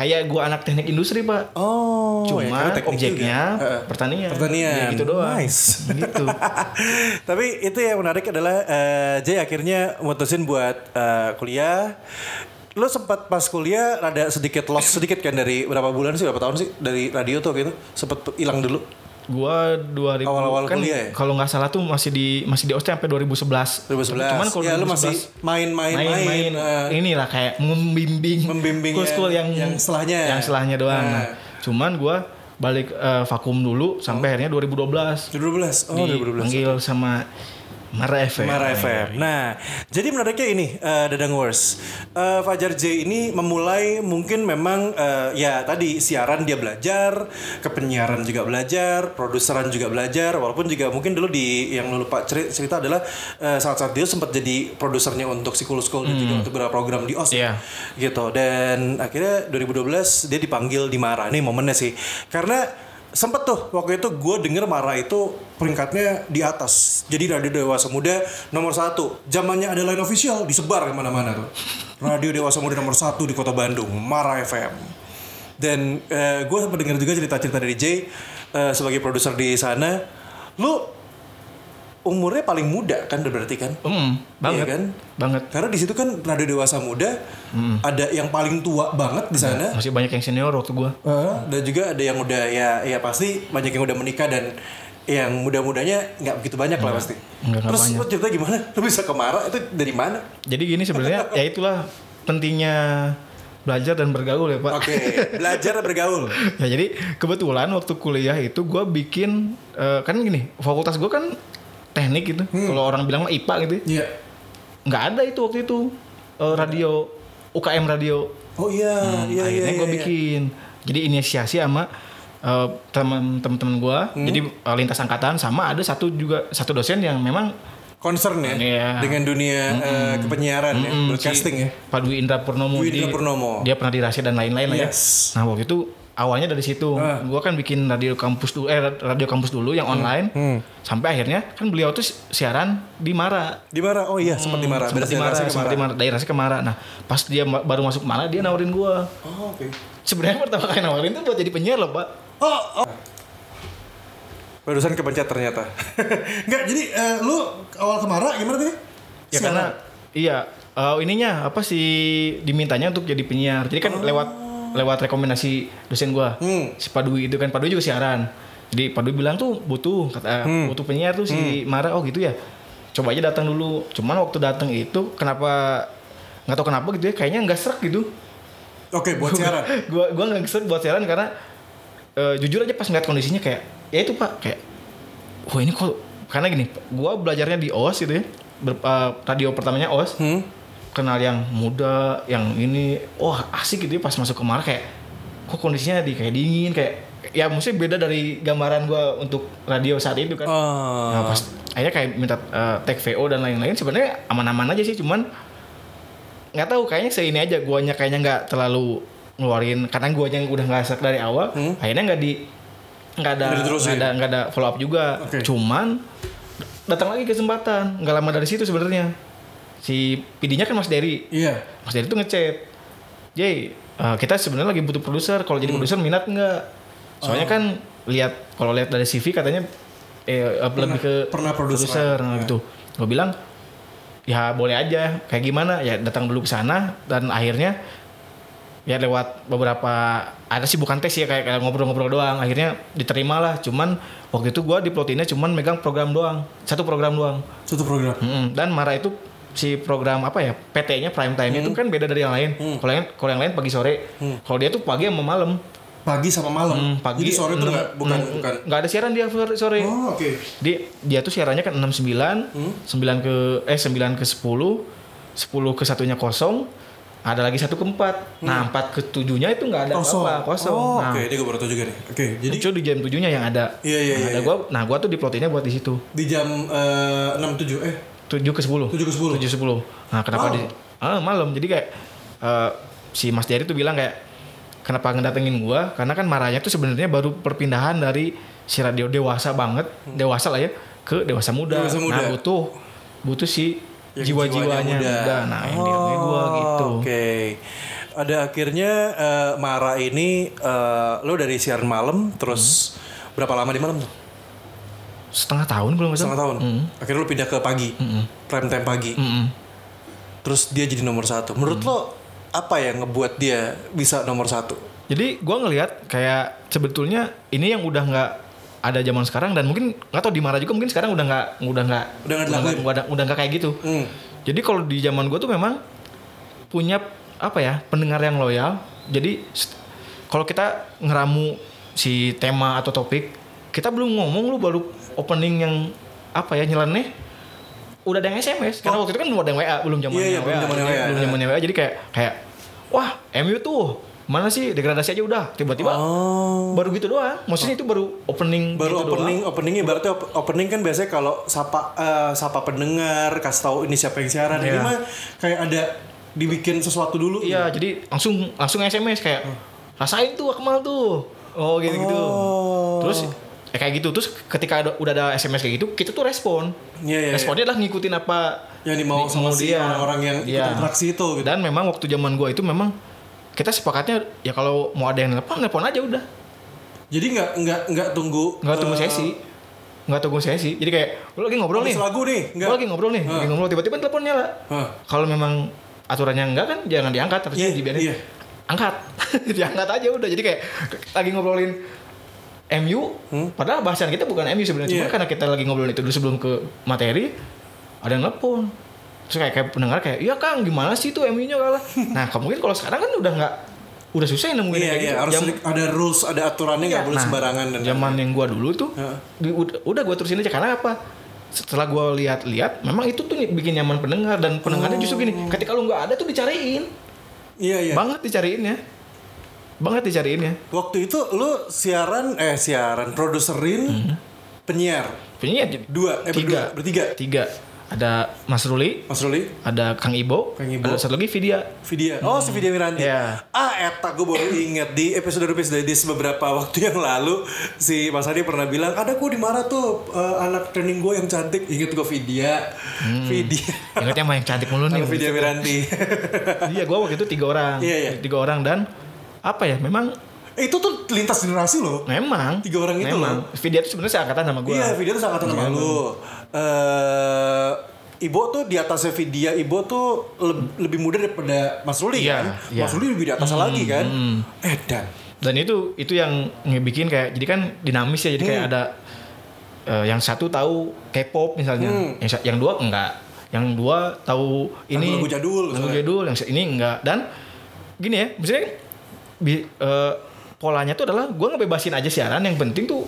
kayak gua anak teknik industri pak Oh, ya, cuma teknik objeknya juga. Pertanian Pertanian. Ya, gitu doang Nice. gitu Tapi itu yang menarik adalah eh, Jay akhirnya mutusin buat eh, kuliah. Lo sempat pas kuliah ada sedikit loss sedikit kan dari berapa bulan sih berapa tahun sih dari radio tuh gitu sempat hilang dulu. Gua 2000 Awal-awal kan kuliah ya? kalau nggak salah tuh masih di masih di Ostia sampai 2011 2011. cuman kalau ya 2011 masih main-main main-main eh, inilah kayak membimbing Membimbing school-school yang- yang yang setelahnya. yang setelahnya doang Nah. nah. Cuman gue balik eh, vakum dulu sampai akhirnya 2012 2012. Oh, 2012. dipanggil sama Mara FM. Mara FM. Nah, jadi menariknya ini eh, Dadang Wars. Eh, Fajar J ini memulai mungkin memang eh, ya tadi siaran dia belajar, kepenyiaran juga belajar, produseran juga belajar. Walaupun juga mungkin dulu di yang lu lupa ceri- cerita adalah eh, saat-saat dia sempat jadi produsernya untuk Sikul School dan juga untuk beberapa program di OS. Iya. Gitu. Dan akhirnya 2012 dia dipanggil di Mara. Ini momennya sih. Karena sempet tuh waktu itu gue denger Mara itu peringkatnya di atas. Jadi radio dewasa muda nomor satu. Zamannya ada line official disebar ke mana-mana tuh. Radio dewasa muda nomor satu di kota Bandung Mara FM dan gue sempat denger juga cerita-cerita dari Jay eh, sebagai produser di sana. Lu umurnya paling muda kan berarti kan Hmm, banget. Iya kan? Banget. karena di situ kan radio dewasa muda ada yang paling tua banget di sana Masih banyak yang senior waktu gue. Eh, dan juga ada yang udah ya ya pasti banyak yang udah menikah dan yang muda-mudanya nggak begitu banyak lah pasti. Enggak, enggak Terus banyak. lu cerita gimana? Lu bisa ke Mara itu dari mana? Jadi gini sebenarnya ya itulah pentingnya belajar dan bergaul ya pak. Oke, belajar dan bergaul. Ya jadi kebetulan waktu kuliah itu gue bikin eh, kan gini fakultas gue kan teknik gitu. Kalau orang bilang mah IPA gitu. Iya. Nggak ada itu waktu itu eh, radio UKM radio. Oh iya, iya iya. Akhirnya gue iya, iya. bikin. Jadi inisiasi sama eh, teman-teman gue. Hmm. Jadi eh, lintas angkatan sama ada satu juga satu dosen yang memang concern ya Iya. dengan dunia eh, kepenyiaran ya, Mm, broadcasting si ya. Pak Dwi Indra Purnomo. Dwi Indra Purnomo. Dia pernah di Rahasia dan lain-lain lah ya. Yes. Nah waktu itu awalnya dari situ. Ah. Gua kan bikin radio kampus dulu, eh radio kampus dulu yang online. Hmm. Sampai akhirnya kan beliau tuh siaran di Mara. Di Mara. Oh iya, sempat di Mara. Sempat Berarti di Mara, sempat di Mara, daerah ke Mara. Nah pas dia ma- baru masuk Mara dia nawarin gua. Oh, oke. Sebenarnya pertama kali nawarin tuh buat jadi penyiar loh pak. Oh, oh. Barusan kepencet ternyata. Enggak, jadi eh, lu awal ke Mara gimana tadi? Ya Siaran. karena iya eh, ininya apa sih dimintanya untuk jadi penyiar. Jadi kan lewat lewat rekomendasi dosen gua. Oh. Hmm. Si Padui itu kan Padui juga siaran. Jadi Padui bilang tuh butuh kata Hmm. butuh penyiar tuh si Mara oh gitu ya. Coba aja datang dulu. Cuman waktu datang itu kenapa nggak tahu kenapa gitu ya kayaknya nggak serak gitu. Oke, buat siaran. gua gua nggak serak buat siaran karena eh, jujur aja pas ngeliat kondisinya kayak ya itu Pak kayak wah ini kok karena gini gua belajarnya di OS gitu ya. Ber- eh, radio pertamanya OS Hmm. Kenal yang muda, yang ini, wah asik gitu ya pas masuk ke Mara kayak kok kondisinya di kayak dingin kayak ya maksudnya beda dari gambaran gua untuk radio saat itu kan. Oh. Nah, pas akhirnya kayak minta eh, tag VO dan lain-lain sebenarnya aman-aman aja sih cuman nggak tahu kayaknya seini aja guanya kayaknya nggak terlalu ngeluarin karena guanya udah nggak dari awal Hmm. akhirnya nggak di nggak ada Nggak ada nggak ada follow up juga Oke. cuman datang lagi kesempatan nggak lama dari situ sebenarnya si PD-nya kan Mas Dery Iya. Mas Dery tuh ngechat Jay eh, kita sebenarnya lagi butuh produser kalau jadi produser minat nggak soalnya Oh. kan lihat kalau lihat dari CV katanya eh eh, lebih ke pernah produser. nah, Iya. gitu gue bilang ya boleh aja kayak gimana ya datang dulu ke sana dan akhirnya ya lewat beberapa ada sih bukan tes ya kayak, kayak ngobrol-ngobrol doang akhirnya diterima lah cuman waktu itu gue diplotinnya cuman megang program doang satu program doang Satu program. Mm-mm. dan Mara itu si program apa ya PT-nya prime time itu kan beda dari yang lain kalau yang kalau yang lain pagi sore kalau dia tuh pagi sama malam Pagi sama malam. Hmm, pagi Jadi sore enam- enggak bukan enam- bukan. nggak ada siaran dia sore, sore. Oh, oke. Dia dia tuh siarannya kan 69, Hmm. 9 ke eh 9 ke 10, 10 ke satunya kosong, ada lagi satu ke 4. Nah, 4 ke 7-nya itu nggak ada Hmm. Kosong. apa-apa, kosong. Oh, nah, oke. Ini gue baru tahu juga nih. Oke, jadi itu di jam 7-nya yang ada. Iya, iya, nah, iya, ada iya. gua, nah gua tuh diplotinnya buat di situ. di jam eh, 6 7 eh 7 ke 10. 7 ke 10. 7 10. Nah, kenapa Malam? di ah, malam. Jadi kayak eh, si Mas Jari tuh bilang kayak kenapa ngedatengin gua? Karena kan marahnya tuh sebenarnya baru perpindahan dari si radio dewasa banget, dewasa lah ya, ke dewasa muda. Hmm. Dewasa muda. Nah, butuh butuh si Yang jiwa-jiwanya muda. Nah, yang dia gua gitu. Oh, Oke. Ada akhirnya eh, Mara ini eh, lo dari siaran malam terus Hmm. berapa lama di malam tuh? Setengah tahun belum Setengah tahun. Mm. Akhirnya lo pindah ke pagi. Prime time pagi. Mm-mm. Terus dia jadi nomor satu. Menurut Hmm. lo apa yang ngebuat dia bisa nomor satu? Jadi gua ngelihat kayak sebetulnya ini yang udah nggak ada zaman sekarang dan mungkin nggak tahu di Mara juga mungkin sekarang udah nggak udah nggak Udah nggak udah nggak kayak gitu. Hmm. Jadi kalau di zaman gue tuh memang punya apa ya pendengar yang loyal. Jadi kalau kita ngeramu si tema atau topik, kita belum ngomong lu baru opening yang apa ya nyeleneh udah ada yang SMS karena waktu itu kan belum ada yang WA belum zamannya Oh. Iya, iya, belum WA, WA. belum zamannya WA jadi kayak kayak wah MU tuh mana sih degradasi aja udah tiba-tiba Oh. baru gitu doang maksudnya itu baru opening Baru gitu opening, doang. opening ibaratnya op- opening kan biasanya kalau sapa eh, sapa pendengar, kasih tahu ini siapa yang siaran. Ini Iya. mah kayak ada dibikin sesuatu dulu. iya jadi langsung langsung SMS kayak rasain tuh Akmal tuh oh gitu gitu Oh. terus ya kayak gitu terus ketika ada, udah ada SMS kayak gitu kita tuh respon Iya, iya, iya. responnya adalah ngikutin apa yang dimau di- sama mau si dia. orang-orang yang ikut Iya. interaksi itu gitu. dan memang waktu zaman gua itu memang kita sepakatnya ya kalau mau ada yang nelpon nelpon aja udah Jadi nggak nggak nggak tunggu nggak tunggu eh, sesi nggak tunggu sesi jadi kayak lu lagi ngobrol nih lagu nih, gua lagi ngobrol nih lagi ngobrol tiba-tiba telepon nyala Hah. kalau memang aturannya enggak kan jangan diangkat harusnya Iya, dibiarin iya. angkat diangkat aja udah jadi kayak lagi ngobrolin MU padahal bahasan kita bukan MU sebenarnya. Cuma Hmm? Iya. karena kita lagi ngobrolin itu dulu sebelum ke materi ada yang nelpon terus kayak, kayak pendengar kayak iya kang gimana sih tuh MU nya kalah nah mungkin kalau sekarang kan udah nggak udah susah nemuin Iya, kayak iya, gitu. harus Jam- ada rules, ada aturannya nggak Iya, boleh nah, sembarangan dan zaman yang gua dulu tuh di- udah, udah gua terusin aja. Karena apa? Setelah gua lihat-lihat memang itu tuh bikin nyaman pendengar. Dan pendengarnya justru gini ketika lu nggak ada tuh dicariin. Iya, iya. banget dicariin ya banget dicariin ya Waktu itu lu siaran eh siaran produserin penyiar? Penyiar jadi dua eh tiga. berdua bertiga? Tiga. Ada Mas Ruli Mas Ruli. ada Kang Ibo, Kang Ibo. ada satu lagi Vidya. Vidya. Oh si Vidya Miranti Iya. ah eta gue baru inget di episode episode di beberapa waktu yang lalu si Mas Adi pernah bilang ada gue di mana tuh eh, anak training gue yang cantik. Inget gue Vidya. Vidya. Ingatnya mah yang cantik mulu nih. Vidya Miranti iya gua waktu itu tiga orang. Iya, iya. tiga orang dan apa ya? Memang Eh, itu tuh lintas generasi loh. Memang. Tiga orang itu memang. Vidya itu sebenarnya seangkatan sama gua. Iya, Vidya tuh sangat sama lu. Eh, Ibo tuh di atasnya Vidya, Ibo tuh leb- lebih muda daripada Mas Ruli Iya, kan? iya. Mas Ruli lebih di atas lagi kan? Eh, dan. Dan itu itu yang ngebikin kayak jadi kan dinamis ya jadi kayak ada eh, yang satu tahu K-pop misalnya Hmm. yang yang dua enggak. Yang dua tahu ini Lagu-lagu jadul, lagu jadul yang ini enggak. Dan gini ya misalnya bi- eh, polanya tuh adalah gue ngebebasin aja siaran yang penting tuh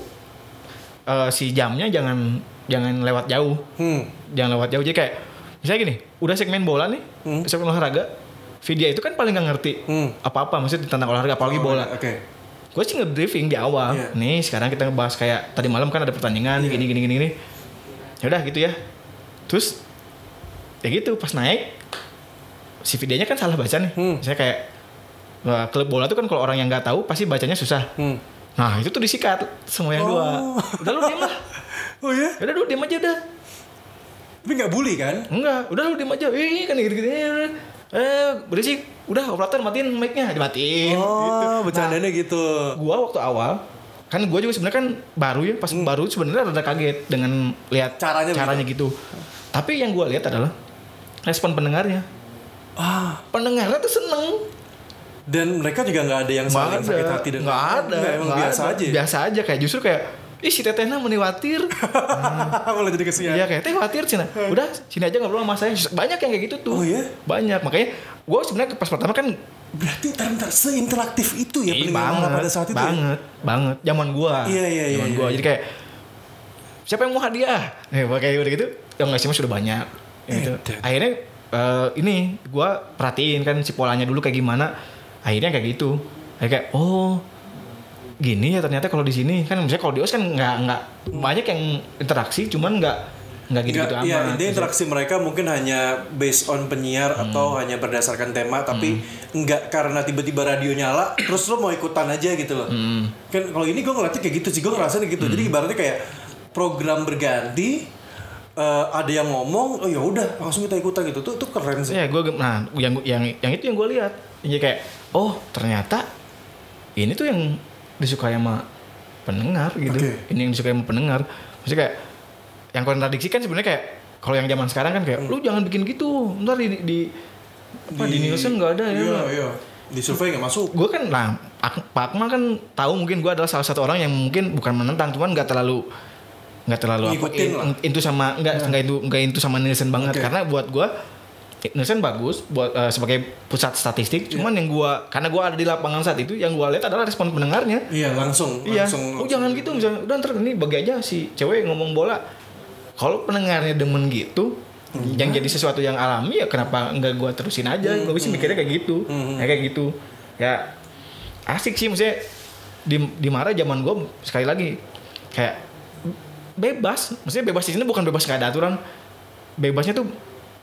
eh, si jamnya jangan jangan lewat jauh. Hmm, jangan lewat jauh. Jadi kayak misalnya gini udah segmen bola nih segmen olahraga Vidya itu kan paling nggak ngerti Hmm. apa-apa maksudnya tentang olahraga apalagi Oh, bola. Oke. gue sih nge-briefing di awal Iya. nih sekarang kita ngebahas kayak tadi malam kan ada pertandingan gini gini gini gini. Ya udah gitu ya. Terus ya gitu pas naik si videonya kan salah baca nih. Hmm. saya kayak wah, klub bola tuh kan kalau orang yang nggak tahu pasti bacanya susah Hmm. nah itu tuh disikat semua yang dua Oh. udah lu diem lah Oh ya? udah lu diem aja udah Tapi nggak bully kan? enggak udah lu diem aja eh kan gitu gitu eh berisik udah operator matiin mic-nya dimatiin Oh, gitu. bercandanya gitu. gua waktu awal kan gua juga sebenarnya kan baru ya pas baru sebenarnya rada kaget dengan lihat Caranya caranya gitu. Tapi yang gua lihat adalah respon pendengarnya. Ah, Pendengarnya tuh seneng. Dan mereka juga nggak ada yang saling ada, sakit hati dan nggak ada, Nggak, emang nggak biasa ada. aja. ya? Biasa aja kayak justru kayak ih si tetehna meniwatir. Malah jadi kesian. Iya kayak teh khawatir Cina. Udah sini aja ngobrol sama saya. Banyak yang kayak gitu tuh. Oh, iya? Banyak. Makanya gua sebenarnya pas pertama kan Berarti ntar seinteraktif itu ya Ih, banget, pada saat itu. ya? banget, banget. Zaman gua, Iya, iya, iya, zaman iya, gua. iya. Jadi kayak siapa yang mau hadiah? Eh, kayak udah gitu. Yang ngasih mah sudah banyak. Gitu. Edan. Akhirnya eh, ini gua perhatiin kan si polanya dulu kayak gimana. Akhirnya kayak gitu. Kayak, oh gini ya ternyata kalau di sini kan misalnya kalau di OS kan nggak nggak banyak yang interaksi cuman nggak nggak gitu gitu iya, amat. intinya interaksi mereka mungkin hanya based on penyiar Hmm. atau hanya berdasarkan tema, tapi nggak karena tiba-tiba radio nyala, terus lo mau ikutan aja gitu loh. Hmm. Kan kalau ini gue ngeliatnya kayak gitu sih, gue ngerasain gitu. Jadi ibaratnya kayak program berganti, eh, ada yang ngomong, oh ya udah langsung kita ikutan gitu. Tuh, tuh keren sih. Iya, gue nah yang yang yang itu yang gue lihat. Jadi kayak oh ternyata ini tuh yang disukai sama pendengar gitu. Oke. Ini yang disukai sama pendengar. Maksudnya kayak yang kontradiksi kan sebenarnya kayak kalau yang zaman sekarang kan kayak lu jangan bikin gitu. Ntar di di apa di, Nielsen nggak ada ya. Iya, iya. Di survei nggak masuk. Gue kan nah Ak- Pak Akmal kan tahu mungkin gue adalah salah satu orang yang mungkin bukan menentang cuman nggak terlalu nggak terlalu apa Ngikutin in- lah. into sama nggak nggak itu nggak itu sama Nielsen banget Oke. karena buat gue Indonesia bagus buat eh, sebagai pusat statistik. Cuman yang gua karena gua ada di lapangan saat itu yang gua lihat adalah respon pendengarnya. Iya langsung. Iya. Langsung. oh jangan gitu misalnya. Udah ntar ini bagi aja si cewek ngomong bola. Kalau pendengarnya demen gitu, yang jadi sesuatu yang alami ya kenapa nggak gua terusin aja? Gua bisa mikirnya kayak gitu. Ya kayak gitu. Ya asik sih maksudnya di di Mara zaman gua sekali lagi kayak bebas. Maksudnya bebas di sini bukan bebas nggak ada aturan. Bebasnya tuh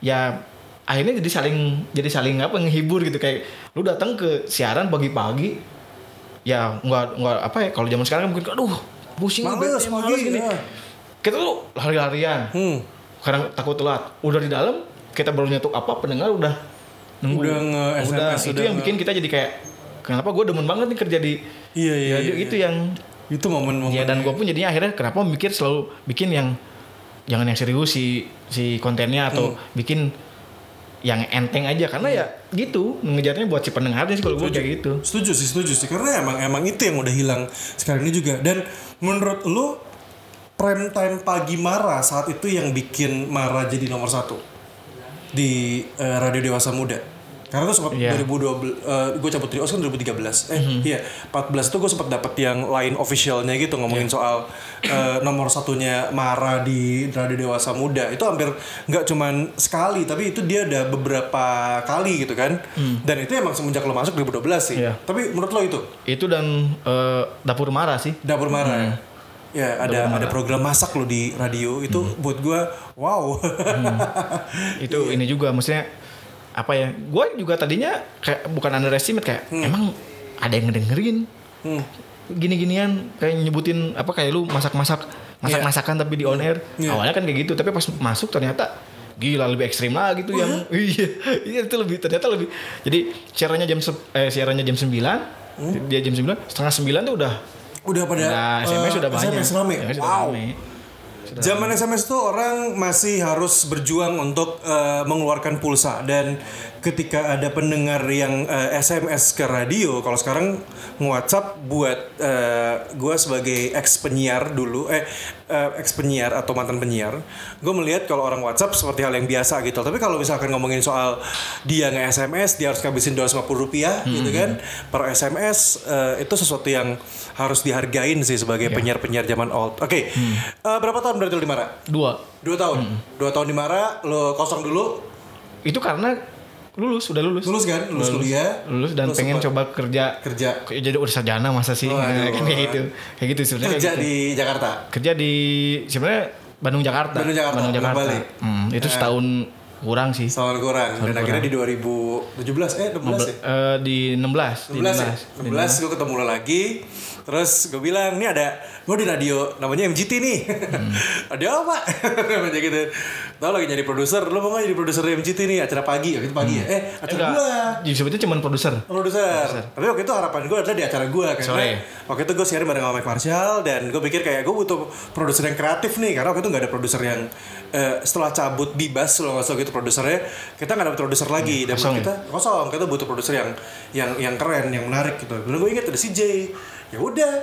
ya akhirnya jadi saling jadi saling apa ngehibur gitu kayak lu datang ke siaran pagi-pagi ya nggak nggak apa ya kalau zaman sekarang mungkin aduh pusing Males bete, pagi, gini. ya. kita tuh lari-larian Hmm. kadang takut telat udah di dalam kita baru nyetuk apa pendengar udah nunggu Udah nge- udah SMS, itu udah yang nge- bikin kita jadi kayak kenapa gue demen banget nih kerja di Iya iya. iya. itu yang Itu momen-momen. ya dan gue pun jadinya akhirnya kenapa mikir selalu bikin yang jangan yang serius si si kontennya atau Hmm. bikin yang enteng aja karena ya gitu ngejarnya buat si pendengarnya sih kalau gue kayak gitu Setuju sih, setuju sih. Karena emang emang itu yang udah hilang sekarang ini juga. Dan menurut lu prime time pagi Mara saat itu yang bikin Mara jadi nomor satu di eh, radio dewasa muda. Karena tuh sempat Iya. 2012, gue cabut dari OS kan 2013. Eh iya, 14 tuh gue sempat dapet yang lain officialnya gitu ngomongin soal eh, nomor satunya Mara di radio dewasa muda. Itu hampir nggak cuman sekali, tapi itu dia ada beberapa kali gitu kan. Dan itu emang semenjak lo masuk 2012 sih. Iya. Tapi menurut lo itu itu dan eh, dapur marah sih dapur Mara ya? Ya ada ada program masak lo di radio itu buat gue wow. itu Iya. ini juga maksudnya apa ya gue juga tadinya kayak bukan underestimate kayak emang ada yang ngedengerin Hmm. gini-ginian kayak nyebutin apa kayak lu masak-masak masak-masakan tapi di on air Iya. awalnya kan kayak gitu tapi pas masuk ternyata gila lebih ekstrim lagi tuh yang iya iya itu lebih ternyata lebih jadi siarannya jam eh, siarannya jam 9 dia jam 9 setengah 9 tuh udah Udah pada udah eh, SMS sudah banyak SMS rame. SMS Wow. rame. Zaman SMS tuh orang masih harus berjuang untuk eh, mengeluarkan pulsa. Dan ketika ada pendengar yang eh, SMS ke radio, kalau sekarang nge-WhatsApp buat eh, gue sebagai ex penyiar dulu, eh eh, ex penyiar atau mantan penyiar, gue melihat kalau orang WhatsApp seperti hal yang biasa gitu. Tapi kalau misalkan ngomongin soal dia nge-SMS, dia harus ngabisin 250 rupiah gitu kan per SMS, eh, itu sesuatu yang harus dihargain sih sebagai penyiar-penyiar zaman old. Oke, Eh, berapa tahun berarti lo di Mara? dua Dua tahun. Dua tahun di Mara, lo kosong dulu, itu karena lulus udah lulus lulus kan, lulus, kuliah, lulus dan Terus pengen coba kerja kerja Kayak jadi udah sarjana masa sih Waduh. Nah, kan kayak gitu kayak gitu sebenarnya kerja gitu. di Jakarta. kerja di sebenarnya Bandung Jakarta Bandung Jakarta, Jakarta balik. Hmm, itu Eh. setahun kurang sih Tahun kurang. Dan akhirnya di 2017 eh 16 ya. Eh, di 16 di 16 ya? 16 16 gue ketemu lo lagi Terus gue bilang, ini ada Gue di radio namanya MGT nih Hmm. Ada apa? Namanya gitu Tau lagi jadi produser Lo mau gak jadi produser MGT nih Acara pagi, waktu itu pagi ya Eh acara Hmm. Enggak, gua jadi sebetulnya cuma produser produser. Tapi waktu itu harapan gue adalah di acara gue karena Sore. waktu itu gue siaran bareng sama Mike Marshall dan gue pikir kayak gue butuh produser yang kreatif nih karena waktu itu nggak ada produser yang eh, setelah cabut bibas lo nggak gitu produsernya kita nggak ada produser lagi dan kosong ya? kita kosong kita butuh produser yang yang yang keren yang menarik gitu. Dan gue ingat ada CJ ya udah.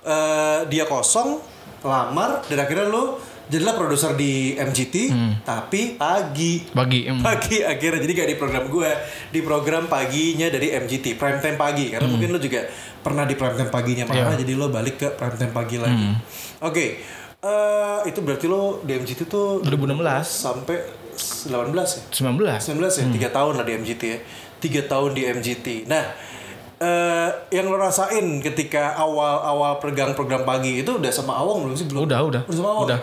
Eh, dia kosong lamar dan akhirnya lo jadilah produser di MGT tapi pagi. Bagi em, pagi akhirnya jadi kayak di program gue di program paginya dari MGT prime time pagi. Karena mungkin lo juga pernah di prime time paginya mana jadi lo balik ke prime time pagi lagi. Oke eh, itu berarti lo di MGT tuh 2016 sampai 18 ya? 19 19 ya? Tiga tahun lah di MGT ya. Tiga tahun di MGT nah eh, yang lo rasain ketika awal-awal pegang program pagi itu udah sama Awang belum sih? Belum. Udah udah. Udah sama Awang? Udah.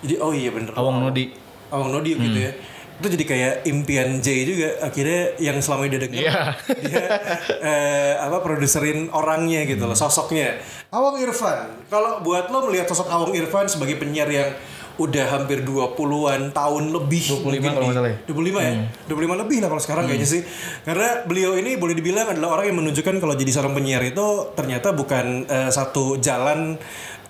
Jadi oh iya bener. Awang Nodi. Awang Nodi gitu ya. Itu jadi kayak impian Jay juga. Akhirnya yang selama ini dia denger Iya. dia eh, apa produserin orangnya gitu loh, sosoknya. Awang Irfan. Kalau buat lo melihat sosok Awang Irfan sebagai penyiar yang udah hampir 20-an tahun lebih. 25 mungkin kalau nggak salah ya? 25 ya? 25 lebih lah kalau sekarang kayaknya sih. Karena beliau ini boleh dibilang adalah orang yang menunjukkan kalau jadi seorang penyiar itu ternyata bukan eh, satu jalan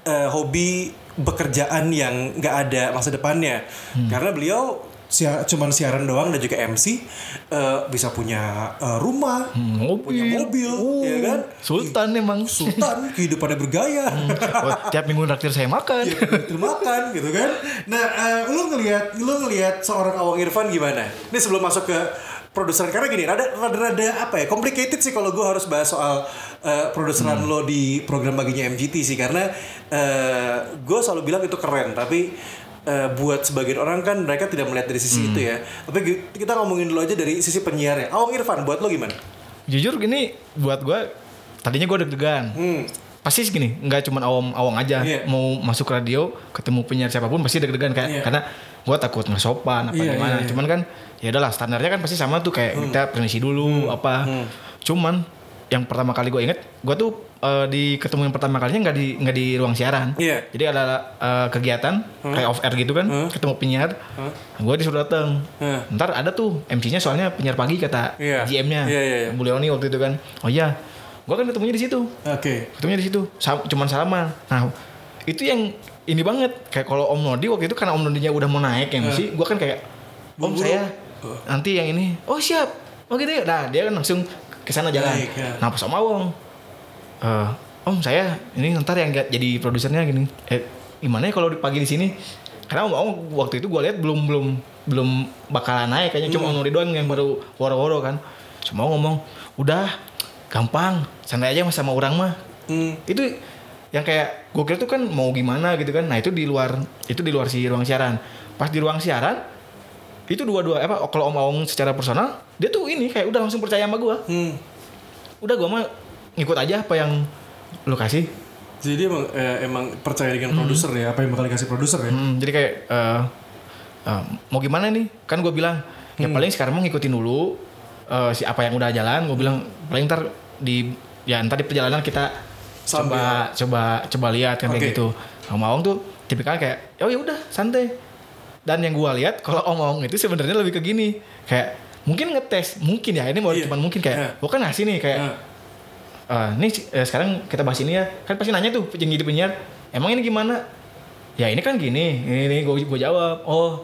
eh, hobi pekerjaan yang nggak ada masa depannya. Karena beliau sia- cuman siaran doang dan juga MC eh, bisa punya eh, rumah, mobil. punya mobil, Uh, ya kan? Sultan emang. Sultan kehidupannya bergaya. Oh, tiap minggu naktir saya makan. makan gitu kan. Nah, eh, lu ngelihat lu ngelihat seorang Awang Irfan gimana? Ini sebelum masuk ke produser karena gini, rada rada, rada apa ya? Complicated sih kalau gue harus bahas soal eh, produseran lo di program baginya MGT sih karena eh gue selalu bilang itu keren, tapi eh, buat sebagian orang kan mereka tidak melihat dari sisi itu ya. Tapi kita ngomongin dulu aja dari sisi penyiarnya. Awang Irfan buat lo gimana? Jujur gini buat gue tadinya gue deg-degan. Hmm. Pasti gini, nggak cuma awam-awang aja Iya. mau masuk radio ketemu penyiar siapa pun pasti deg-degan kayak Iya. karena gue takut nggak sopan apa Iya, gimana. iya, iya. Cuman kan ya udahlah standarnya kan pasti sama tuh kayak kita permisi dulu apa. Cuman yang pertama kali gue inget, gue tuh eh, di ketemu yang pertama kalinya nggak di nggak di ruang siaran. Iya. Jadi ada eh, kegiatan kayak off air gitu kan, ketemu penyiar. Gue disuruh dateng. Hah. Ntar ada tuh MC-nya soalnya penyiar pagi kata Iya. GM-nya. Iya. Bu Leoni waktu itu kan. Oh iya. Gua kan ketemunya di situ. Oke. Ketemunya di situ. Sa- cuman salaman. Nah, itu yang ini banget. Kayak kalau Om Nodi waktu itu karena Om Nodinya udah mau naik ya MC, gua kan kayak Om saya nanti yang ini. Oh, siap. Oh gitu ya. Nah, dia kan langsung ke sana jalan. Baik, ya. Nah, pas Om Awong. eh, Om saya ini ntar yang jadi produsernya gini. Eh, gimana ya kalau di- pagi di sini? Karena Om Awong waktu itu gua lihat belum belum belum bakalan naik kayaknya cuma Om Nodi doang yang baru woro-woro kan. Cuma ngomong, "Udah, gampang, santai aja sama orang mah." Hmm. Itu yang kayak gue kira tuh kan mau gimana gitu kan. Nah, itu di luar itu di luar si ruang siaran. Pas di ruang siaran itu dua-dua apa kalau Om Awong secara personal dia tuh ini kayak udah langsung percaya sama gua. Hmm. Udah gua mah ngikut aja apa yang lu kasih. Jadi emang eh, emang percaya dengan produser ya, apa yang bakal dikasih produser ya? Hmm, jadi kayak eh, eh, mau gimana nih? Kan gue bilang ya paling sekarang mau ngikutin dulu eh, si apa yang udah jalan. Gue bilang paling ntar di ya ntar di perjalanan kita Sambil. coba coba coba lihat kan Oke. kayak gitu. Om Awong tuh tipikalnya kayak oh ya udah santai. Dan yang gue lihat kalau Om Awong itu sebenarnya lebih ke gini kayak mungkin ngetes mungkin ya ini mau Iya. cuman mungkin kayak Iya. gue kan ngasih nih kayak Nah, Eh, nih eh, sekarang kita bahas ini ya kan pasti nanya tuh yang jadi penyiar emang ini gimana ya ini kan gini ini, ini gue gue jawab oh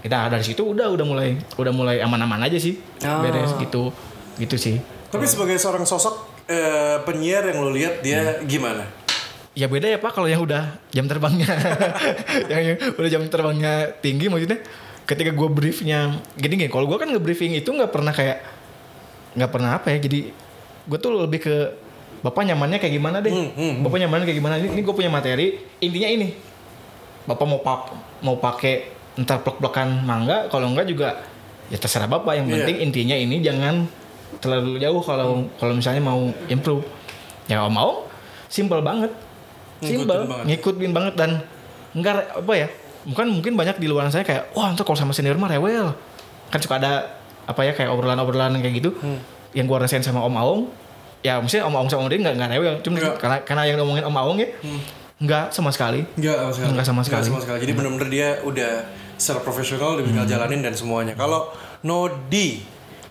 kita dari situ udah udah mulai udah mulai aman-aman aja sih Ah. beres gitu gitu sih Tapi sebagai seorang sosok eh, penyiar yang lo lihat dia gimana? Ya beda ya pak kalau yang udah jam terbangnya. Yang, yang udah jam terbangnya tinggi maksudnya ketika gue briefnya gini gini kalau gue kan nge-briefing itu nggak pernah kayak nggak pernah apa ya jadi gue tuh lebih ke bapak nyamannya kayak gimana deh? Hmm, hmm, bapak nyamannya kayak gimana? Ini, gue punya materi intinya ini bapak mau pak mau pakai entar plek-plekan mangga kalau enggak juga ya terserah bapak yang Iya. penting intinya ini jangan terlalu jauh kalau kalau misalnya mau improve. Ya mau simple banget Ngikutin banget. ngikutin banget dan enggak apa ya bukan mungkin banyak di luar saya kayak wah ntar kalau sama senior mah rewel kan suka ada apa ya kayak obrolan-obrolan kayak gitu Hmm. yang gua rasain sama Om Aung ya maksudnya Om Aung sama Om nggak nggak rewel cuma Nggak. karena karena yang ngomongin Om Aung ya nggak sama sekali Enggak sama sekali. Nggak sama sekali. Jadi benar-benar dia udah secara profesional dia tinggal jalanin dan semuanya. Kalau Nodi,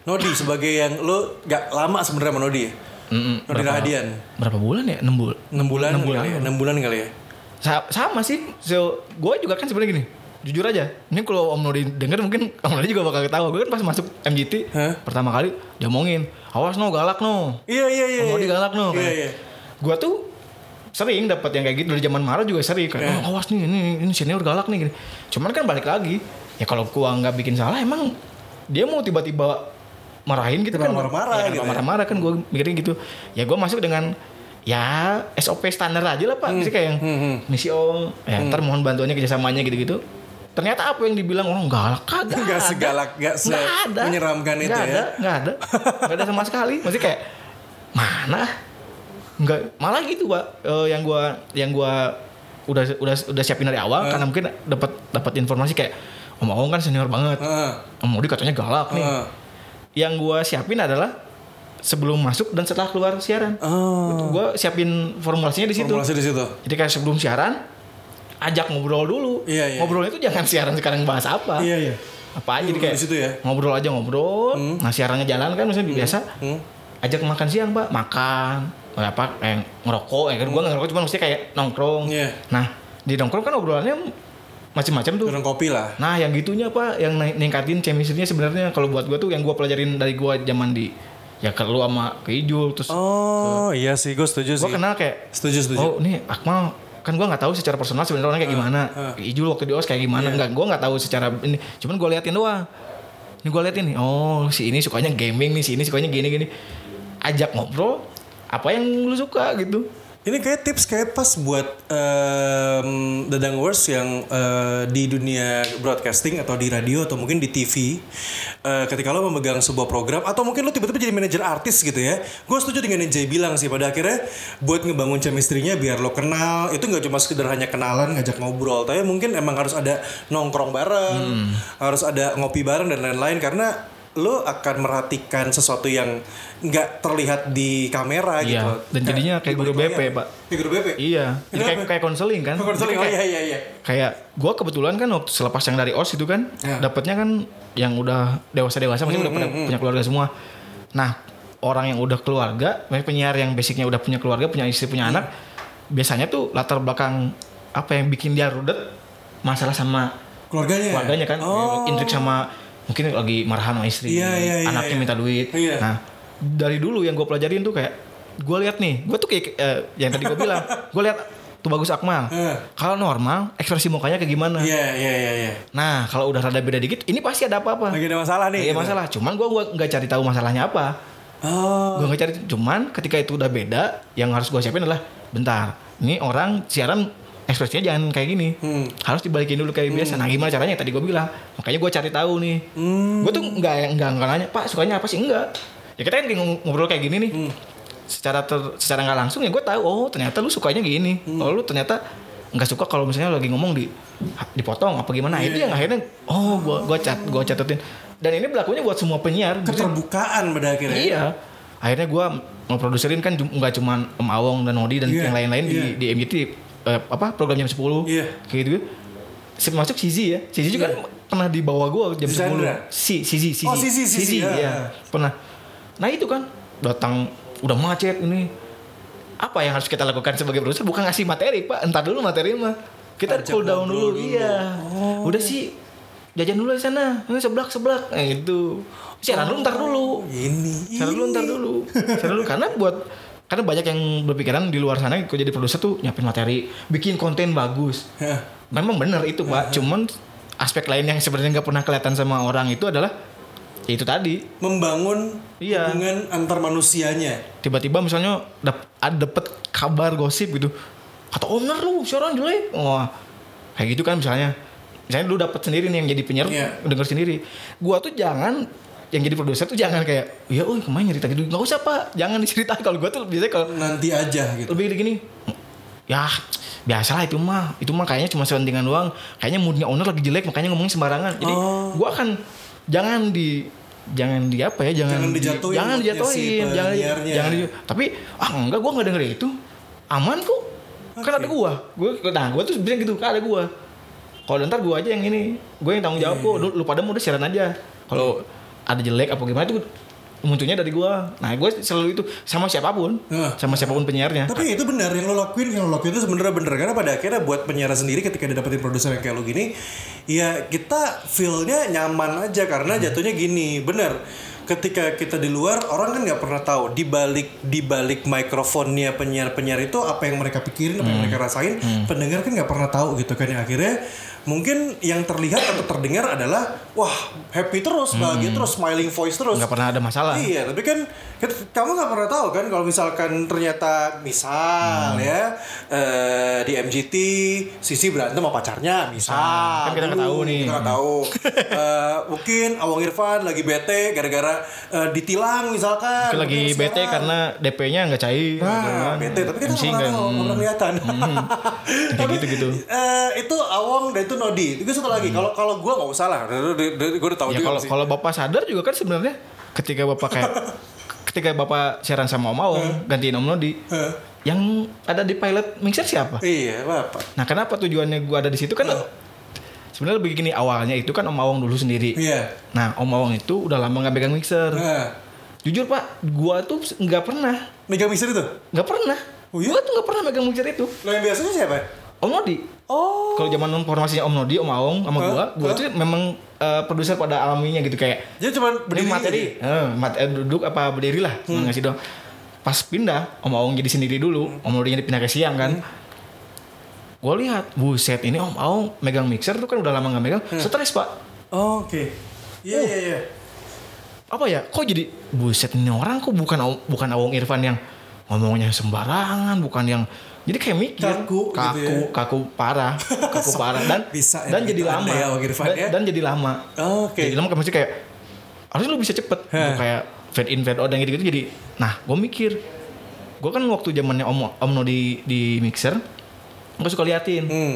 Nodi sebagai yang lo gak lama sebenarnya sama Nodi ya? Mm-mm. Nodi Rahadian. berapa bulan ya enam bulan 6 bulan, Enam kali bulan. ya? 6 bulan kali ya? Sa- sama sih so gue juga kan sebenarnya gini jujur aja ini kalau Om Nodi denger mungkin Om Nodi juga bakal ketawa gue kan pas masuk MGT Hah? pertama kali dia omongin awas no galak no Iya iya iya. Om Nodi iya. galak no Iya iya. gue tuh sering dapat yang kayak gitu dari zaman Mara juga sering kayak oh, awas nih ini ini senior galak nih gini cuman kan balik lagi ya kalau gua nggak bikin salah emang dia mau tiba-tiba marahin gitu Kenapa kan marah-marah ya, gitu ya? marah-marah kan gue mikirin gitu ya gue masuk dengan ya SOP standar aja lah pak Misalnya kayak yang hmm, hmm. misi om ya ntar mohon bantuannya kerjasamanya gitu-gitu ternyata apa yang dibilang orang galak kagak Nggak ada. segalak, nggak se- Nggak ada. menyeramkan itu Nggak ya. ada, nggak ada nggak ada sama sekali maksudnya kayak mana nggak malah gitu pak Eh, yang gua yang gua udah udah udah siapin dari awal karena mungkin dapat dapat informasi kayak Om Aung kan senior banget Heeh. Om Modi katanya galak nih. Yang gua siapin adalah sebelum masuk dan setelah keluar siaran. Oh. gua siapin formulasinya di situ. Formulasi di situ. jadi kayak sebelum siaran ajak ngobrol dulu. Iya, iya, ngobrolnya itu jangan siaran sekarang bahas apa. Iya iya. apa aja jadi Ngobrol kayak di situ ya? ngobrol aja ngobrol. Nah siarannya jalan kan misalnya biasa. Hmm. ajak makan siang pak. Makan. Apa kayak ngerokok. Ya kan gua nggak ngerokok cuma mesti kayak nongkrong. Iya. nah di nongkrong kan obrolannya macam-macam tuh. Turun kopi lah. Nah, yang gitunya apa yang naik- ningkatin chemistry-nya sebenarnya kalau buat gua tuh yang gua pelajarin dari gua zaman di ya ke lu sama ke Ijul terus Oh iya sih, gue setuju gua sih. kenal kayak Setuju setuju. oh nih Akmal kan gua nggak tahu secara personal sebenarnya orangnya kayak gimana. Ijul waktu di OS kayak gimana enggak gua nggak tahu secara ini. Cuman gua liatin doang. Ini gua liatin nih, oh si ini sukanya gaming nih, si ini sukanya gini gini. Ajak ngobrol apa yang lu suka gitu. Ini kayak tips kayak pas buat em, Dadang Wars yang eh, di dunia broadcasting atau di radio atau mungkin di TV eh, ketika lo memegang sebuah program atau mungkin lo tiba-tiba jadi manajer artis gitu ya. Gue setuju dengan yang Jay bilang sih pada akhirnya buat ngebangun chemistry-nya biar lo kenal itu nggak cuma sekedar hanya kenalan ngajak ngobrol tapi mungkin emang harus ada nongkrong bareng harus ada ngopi bareng dan lain-lain karena lo akan merhatikan sesuatu yang nggak terlihat di kamera gitu Iya, dan jadinya kayak guru balik BP, layar. Pak. Kayak guru BP Iya, jadi kayak kayak konseling kan. Konseling, oh Jadi kayak- iya iya iya. kayak gue kebetulan kan waktu selepas yang dari os itu kan Ya. dapatnya kan yang udah dewasa dewasa maksudnya udah pada punya keluarga semua nah orang yang udah keluarga penyiar yang basicnya udah punya keluarga punya istri punya anak biasanya tuh latar belakang apa yang bikin dia rudet masalah sama Keluarganya. keluarganya kan Oh. intrik sama mungkin lagi marahan sama istri Iya, iya, iya, anaknya iya. minta duit Iya. nah dari dulu yang gue pelajarin tuh kayak gue lihat nih gue tuh kayak eh, yang tadi gue bilang gue lihat tuh bagus Akmal Eh. kalau normal ekspresi mukanya kayak gimana Iya iya iya iya. nah kalau udah rada beda dikit ini pasti ada apa-apa Lagi ada masalah nih. Iya gitu. masalah cuman gue gua nggak cari tahu masalahnya apa Oh. gue nggak cari cuman ketika itu udah beda yang harus gue siapin adalah bentar ini orang siaran ekspresinya jangan kayak gini. Hmm. harus dibalikin dulu kayak biasa. Nah gimana caranya? Tadi gue bilang. Makanya gue cari tahu nih. Hmm. gue tuh nggak nggak nggak nanya pak sukanya apa sih? Enggak. Ya kita kan ng- ngobrol kayak gini nih. Hmm. secara ter- secara nggak langsung ya gue tahu oh ternyata lu sukanya gini. Hmm. oh lu ternyata nggak suka kalau misalnya lagi ngomong di dipotong apa gimana. Iya, itu yang akhirnya oh gue gue cat gue catetin. Dan ini berlakunya buat semua penyiar Keterbukaan pada akhirnya. Iya. Akhirnya gue ngeproduserin kan nggak cuma Om Awong dan Nodi dan Iya, yang lain-lain iya. di di MGT eh, apa program jam 10 Iya. kayak gitu. Masuk Sizi ya. Sizi juga Iya. kan pernah di bawah gue jam? 10. Si Sizi Sizi. Oh, Sizi, Sizi, ya. iya. Pernah. Nah, itu kan datang udah macet ini. Apa yang harus kita lakukan sebagai produser bukan ngasih materi, Pak. Entar dulu materi mah. Kita Ajak cool down dulu. dulu. Iya. Udah sih jajan dulu di sana. Ini seblak seblak. Nah, itu. Siaran dulu ntar dulu. Ini. Cara dulu ntar dulu. Cara dulu karena buat karena banyak yang berpikiran di luar sana kok jadi produser tuh nyiapin materi, bikin konten bagus. Memang benar itu Pak. Cuman aspek lain yang sebenarnya nggak pernah kelihatan sama orang itu adalah ya itu tadi. Membangun Iya. hubungan antar manusianya. Tiba-tiba misalnya dap ada dapet kabar gosip gitu. Kata owner lu siaran jelek. Wah. Kayak gitu kan misalnya. Misalnya lu dapat sendiri nih yang jadi penyiar Iya. denger sendiri. Gua tuh jangan yang jadi produser tuh jangan kayak ya oh kemarin cerita gitu. Nggak usah pak. Jangan diceritain kalau gua tuh biasanya kalau Nanti aja gitu. lebih gini ya biasalah itu mah. Itu mah kayaknya cuma selentingan doang. Kayaknya moodnya owner lagi jelek makanya ngomongin sembarangan. Jadi Oh. gua akan jangan di jangan di apa ya jangan Jangan di- dijatuhin jangan dijatuhin si jangan jangan di- tapi ah enggak gua nggak denger itu. Aman kok. Kan ada gua. Gua nah gua tuh bilang gitu kan ada gua. Kalau ntar gua aja yang ini. Gua yang tanggung jawab Iya, kok. lu, lu pada mau udah siaran aja. Kalau ada jelek apa gimana tuh munculnya dari gua. Nah gua selalu itu sama siapa pun Nah. sama siapa pun penyiarnya. Tapi itu benar yang lo lakuin, yang lo lakuin itu sebenarnya benar. Karena pada akhirnya buat penyiar sendiri ketika didapetin produser yang kayak lo gini, ya kita feel-nya nyaman aja karena jatuhnya gini, benar. Ketika kita di luar orang kan nggak pernah tahu di balik di balik mikrofonnya penyiar-penyiar itu apa yang mereka pikirin, apa yang mereka rasain, pendengar kan nggak pernah tahu gitu kan. Yang akhirnya mungkin yang terlihat atau terdengar adalah wah happy terus, bahagia terus, smiling voice terus. nggak pernah ada masalah Iya, tapi kan kamu nggak pernah tahu kan kalau misalkan ternyata misal Hmm. ya eh, di MGT Sisi berantem sama pacarnya, misal. Kan kita nggak tahu nih. Kita nggak tahu. Eh, mungkin Awang Irfan lagi bete gara-gara eh, ditilang misalkan. Mungkin lagi Mungkin bete karena DP-nya nggak cair gitu Nah, kan. bete tapi kan MC nggak pernah nggak pernah kelihatan. Kayak gitu-gitu. Eh, itu Awang dan itu Nodi. Itu satu lagi. Kalau kalau gue nggak usah lah. Gue udah tahu Hmm. Ya juga kalau sih. kalau bapak sadar juga kan sebenarnya ketika bapak kayak ketika bapak siaran sama Om Awong gantiin Om Nodi Eh, yang ada di pilot mixer siapa? Iya, bapak. Nah kenapa tujuannya gua ada di situ kan sebenarnya lebih gini awalnya itu kan Om Awong dulu sendiri. Iya. Nah Om Awong itu udah lama nggak pegang mixer. Nah, Jujur pak, gua tuh nggak pernah, megang mixer itu? nggak pernah. Oh iya? Gua tuh nggak pernah megang mixer itu. Lo yang biasanya siapa? Om Nodi. Oh. Kalau zaman formasinya Om Nodi, Om Aong sama Hah? gua, gua Hah? tuh memang eh, produser pada alaminya gitu kayak Jadi cuman ini berdiri materi, aja? eh, mat- duduk apa berdiri lah Hmm. ngasih dong. Pas pindah, Om Aong jadi sendiri dulu, Om Nodi jadi pindah ke siang kan. Hmm. Gue lihat, buset ini Om Aong megang mixer tuh kan udah lama nggak megang, Hmm. stres pak. Oh, Oke. Iya Oh. iya iya. Apa ya? Kok jadi buset ini orang kok bukan bukan Aong Irfan yang ngomongnya sembarangan, bukan yang jadi kayak mikir Kaku gitu kaku, ya. kaku parah, kaku parah dan Bisa ya dan jadi lama, ya, Irfan dan, ya. dan jadi lama. Oke. Jadi lama kan mesti kayak harusnya lu bisa cepet. Untuk kayak fade in fade out dan gitu-gitu jadi nah gue mikir gue kan waktu zamannya om om no di di mixer gue suka liatin Hmm.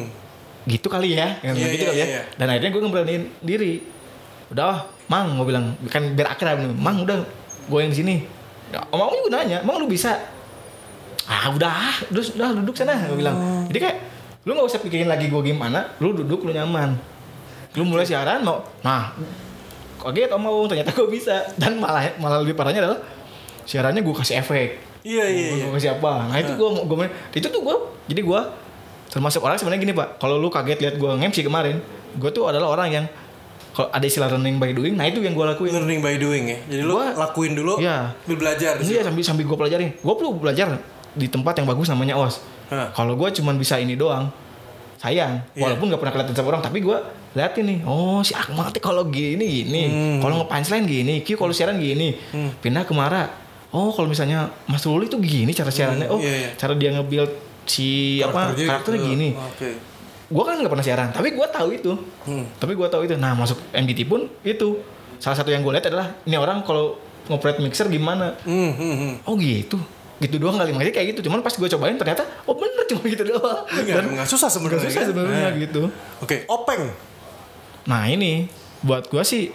gitu kali ya Iya, gitu iya, kali ya iya. dan akhirnya gue ngeberaniin diri udah ah, mang gue bilang kan biar akrab mang udah gue yang di sini om om juga nanya mang lu bisa ah udah ah, udah, udah duduk sana gue bilang Oh. jadi kayak lu nggak usah pikirin lagi gue gimana lu duduk lu nyaman lu mulai siaran mau nah kaget om Aung ternyata gue bisa dan malah malah lebih parahnya adalah siarannya gue kasih efek Iya iya iya. gue kasih apa nah itu gue gue itu tuh gue jadi gue termasuk orang sebenarnya gini pak kalau lu kaget lihat gue nge kemarin gue tuh adalah orang yang kalau ada istilah learning by doing nah itu yang gue lakuin Learning by doing ya. Jadi lu Gua- lakuin dulu, Iya. sambil belajar. Iya sambil sambil gue pelajarin. Gue perlu belajar di tempat yang bagus namanya os. Kalau gue cuman bisa ini doang, sayang. Iya. Walaupun gak pernah kelihatan sama orang, tapi gue liatin nih. Oh si Akmal teh kalau gini gini, Hmm. kalau nge-punchline gini, Q kalau siaran gini, pindah ke Mara. Oh kalau misalnya Mas Luli tuh gini cara siarannya. Oh iya, iya. cara dia nge-build si apa Karakternya karakternya gitu. gini. Oke. Gue kan nggak pernah siaran, tapi gue tahu itu. Hmm. Tapi gue tahu itu. Nah masuk MDT pun itu. Salah satu yang gue lihat adalah ini orang kalau ngoperate mixer gimana Hmm, hmm, hmm. oh gitu gitu doang kali makanya kayak gitu cuman pas gue cobain ternyata oh bener cuma gitu doang Enggak, enggak susah sebenarnya. Nggak susah kan? sebenarnya Nah. gitu Oke, openg. nah ini buat gue sih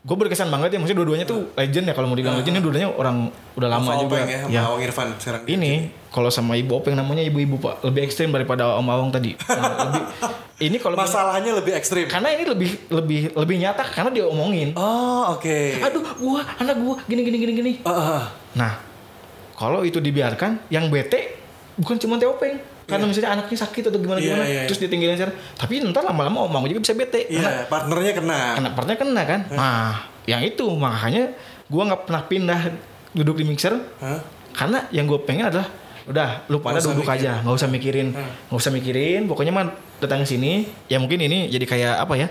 gue berkesan banget ya maksudnya dua-duanya tuh legend ya kalau mau dibilang legend ini dua-duanya orang udah lama juga openg ya, ya Awang Irfan sekarang. ini kalau sama ibu openg namanya ibu-ibu pak lebih ekstrim daripada om awang tadi nah, lebih ini kalau Masalahnya lebih ekstrim. karena ini lebih lebih lebih nyata karena dia omongin Oh, oke. aduh gua anak gua gini gini gini gini Ah, ah. Nah, kalau itu dibiarkan, yang bete bukan cuma Teopeng. Karena misalnya anaknya sakit atau gimana Iya, gimana, iya, terus ditinggalin secara. Tapi ntar lama-lama omong juga bisa bete. Karena Iya, partnernya kena. anak partnya kena kan. Nah, yang itu makanya gua nggak pernah pindah duduk di mixer Hah? karena yang gue pengen adalah udah lu pada duduk mikirin. aja nggak usah mikirin nggak usah mikirin pokoknya mah datang ke sini ya mungkin ini jadi kayak apa ya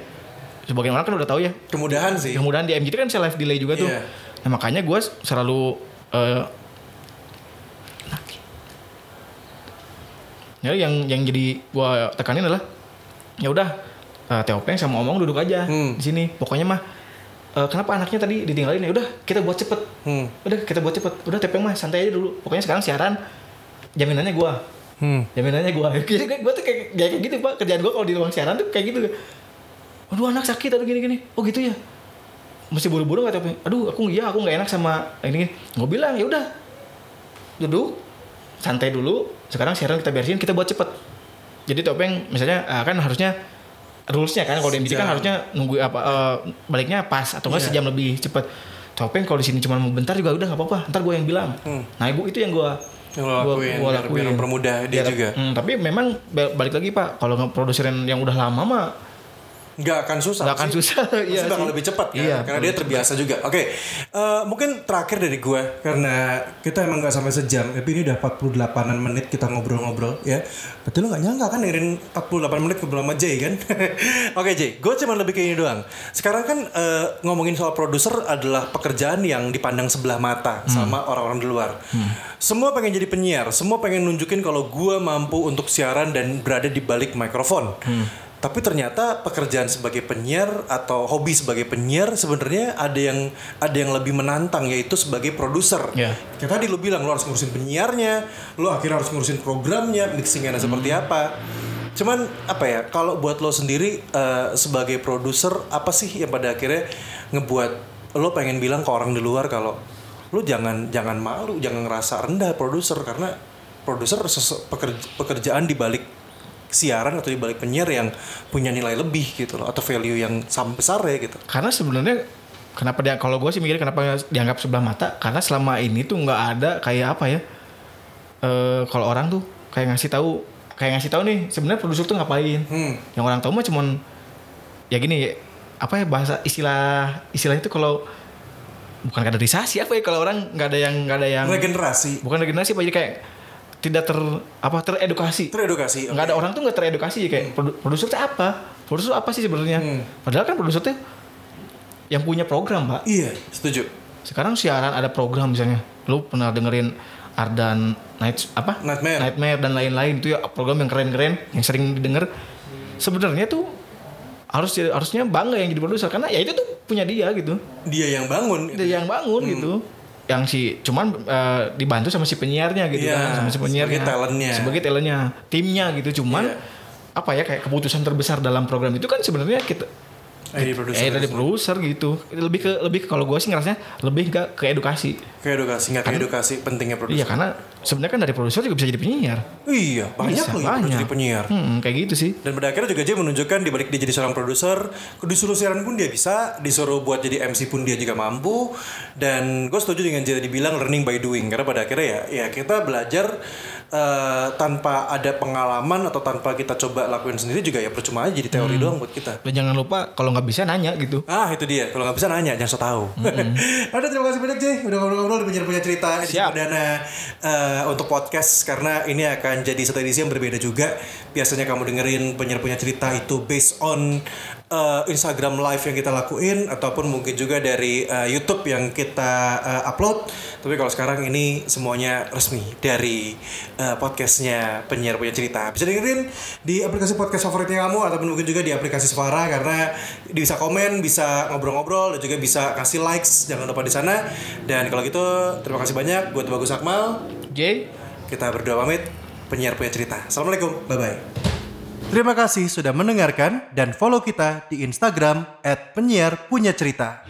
sebagian orang kan udah tahu ya Kemudahan sih. kemudian di MGT kan bisa live delay juga tuh. Iya. Nah makanya gue selalu eh ya yang yang jadi gue tekanin adalah ya udah eh, Teopeng sama Omong duduk aja Hmm. di sini. Pokoknya mah eh, kenapa anaknya tadi ditinggalin ya udah kita buat cepet. Hmm. Udah kita buat cepet. Udah Teopeng mah santai aja dulu. Pokoknya sekarang siaran jaminannya gue. Hmm. Jaminannya gue. Jadi gue tuh kayak, kayak gitu pak kerjaan gue kalau di ruang siaran tuh kayak gitu. Aduh anak sakit aduh gini-gini. Oh gitu ya. Mesti buru-buru nggak tapi. Aduh aku iya aku nggak enak sama ini. Gue bilang ya udah duduk santai dulu. Sekarang siaran kita beresin kita buat cepet. Jadi topeng misalnya ah, kan harusnya rulesnya kan kalau di kan harusnya nunggu apa eh, baliknya pas atau enggak Iya. sejam lebih cepet. Topeng kalau di sini cuma mau bentar juga udah nggak apa-apa. Ntar gue yang bilang. Hmm. Nah ibu itu yang gue Yang lo lakuin, gua biar- biar mempermudah dia juga. Hmm, tapi memang ba- balik lagi pak, kalau ngeproduserin yang udah lama mah Nggak akan susah. nggak akan sih. susah. Pasti Iya bakal sih. lebih cepat kan? Iya, karena dia terbiasa juga. Oke, eh, mungkin terakhir dari gue karena kita emang nggak sampai sejam, tapi ini udah 48an menit kita ngobrol-ngobrol ya. Berarti lo nggak nyangka kan dengerin 48 menit ngobrol sama Jay kan? Oke Jay, gue cuma lebih kayak ini doang. Sekarang kan eh, ngomongin soal produser adalah pekerjaan yang dipandang sebelah mata sama orang-orang di luar. Semua pengen jadi penyiar, semua pengen nunjukin kalau gue mampu untuk siaran dan berada di balik mikrofon. Tapi ternyata pekerjaan sebagai penyiar atau hobi sebagai penyiar sebenarnya ada yang ada yang lebih menantang yaitu sebagai produser. Ya. Kayak tadi lu bilang lu harus ngurusin penyiarnya, lu akhirnya harus ngurusin programnya, mixingnya seperti apa. Cuman apa ya? Kalau buat lo sendiri eh, sebagai produser apa sih yang pada akhirnya ngebuat lo pengen bilang ke orang di luar kalau lu jangan jangan malu, jangan ngerasa rendah produser karena produser sesu- pekerj- pekerjaan di balik siaran atau di balik penyiar yang punya nilai lebih gitu loh atau value yang sama besar ya gitu. karena sebenarnya kenapa dia kalau gue sih mikir kenapa dianggap sebelah mata karena selama ini tuh nggak ada kayak apa ya eh kalau orang tuh kayak ngasih tahu kayak ngasih tahu nih sebenarnya produser tuh ngapain. Hmm. Yang orang tahu mah cuman ya gini apa ya bahasa istilah istilah itu kalau bukan kaderisasi apa ya kalau orang nggak ada yang nggak ada yang Regenerasi. bukan regenerasi apa jadi kayak tidak ter apa teredukasi Teredukasi. nggak ada orang tuh nggak teredukasi kayak produ- produser itu apa produser apa sih sebenarnya Hmm. padahal kan produser tuh yang punya program pak Iya, setuju. sekarang siaran ada program misalnya lu pernah dengerin Ardan Night apa Nightmare. Nightmare dan lain-lain itu ya program yang keren-keren yang sering didengar sebenarnya tuh harus harusnya bangga yang jadi produser karena ya itu tuh punya dia gitu Dia yang bangun. dia yang bangun Hmm. gitu yang si cuman eh, dibantu sama si penyiarnya gitu Iya, kan sama si penyiarnya sebagai talentnya. sebagai talentnya timnya gitu cuman Iya. apa ya kayak keputusan terbesar dalam program itu kan sebenarnya kita Eh, produser. eh dari produser gitu lebih ke lebih ke kalau gue sih ngerasanya lebih ke ke edukasi Ke edukasi, nggak ke edukasi pentingnya produser. iya karena sebenarnya kan dari produser juga bisa jadi penyiar Iya, banyak loh yang jadi penyiar. hmm, kayak gitu sih Dan pada akhirnya juga dia menunjukkan di balik dia jadi seorang produser, disuruh siaran pun dia bisa, disuruh buat jadi MC pun dia juga mampu. Dan gue setuju dengan Jaya dibilang learning by doing karena pada akhirnya ya ya kita belajar eh, tanpa ada pengalaman atau tanpa kita coba lakuin sendiri juga ya percuma aja jadi teori doang buat kita. dan jangan lupa kalau nggak bisa nanya gitu Ah itu dia. Kalau nggak bisa nanya jangan so tahu. Ada terima kasih banyak Jay udah ngobrol-ngobrol penyiar punya cerita Siap. perdana eh, untuk podcast karena ini akan jadi satu edisi yang berbeda juga. Biasanya kamu dengerin penyiar punya cerita itu based on eh, Instagram live yang kita lakuin ataupun mungkin juga dari eh, YouTube yang kita eh, upload. Tapi kalau sekarang ini semuanya resmi dari eh, podcastnya penyiar punya cerita. Bisa dengerin di aplikasi podcast favoritnya kamu ataupun mungkin juga di aplikasi Suara karena bisa komen, bisa ngobrol-ngobrol dan juga bisa kasih likes. Jangan lupa di sana. Dan kalau gitu terima kasih banyak buat Bagus Akmal. J Kita berdua pamit. Penyiar punya cerita. Assalamualaikum. Bye bye. Terima kasih sudah mendengarkan dan follow kita di Instagram @penyiar punya cerita.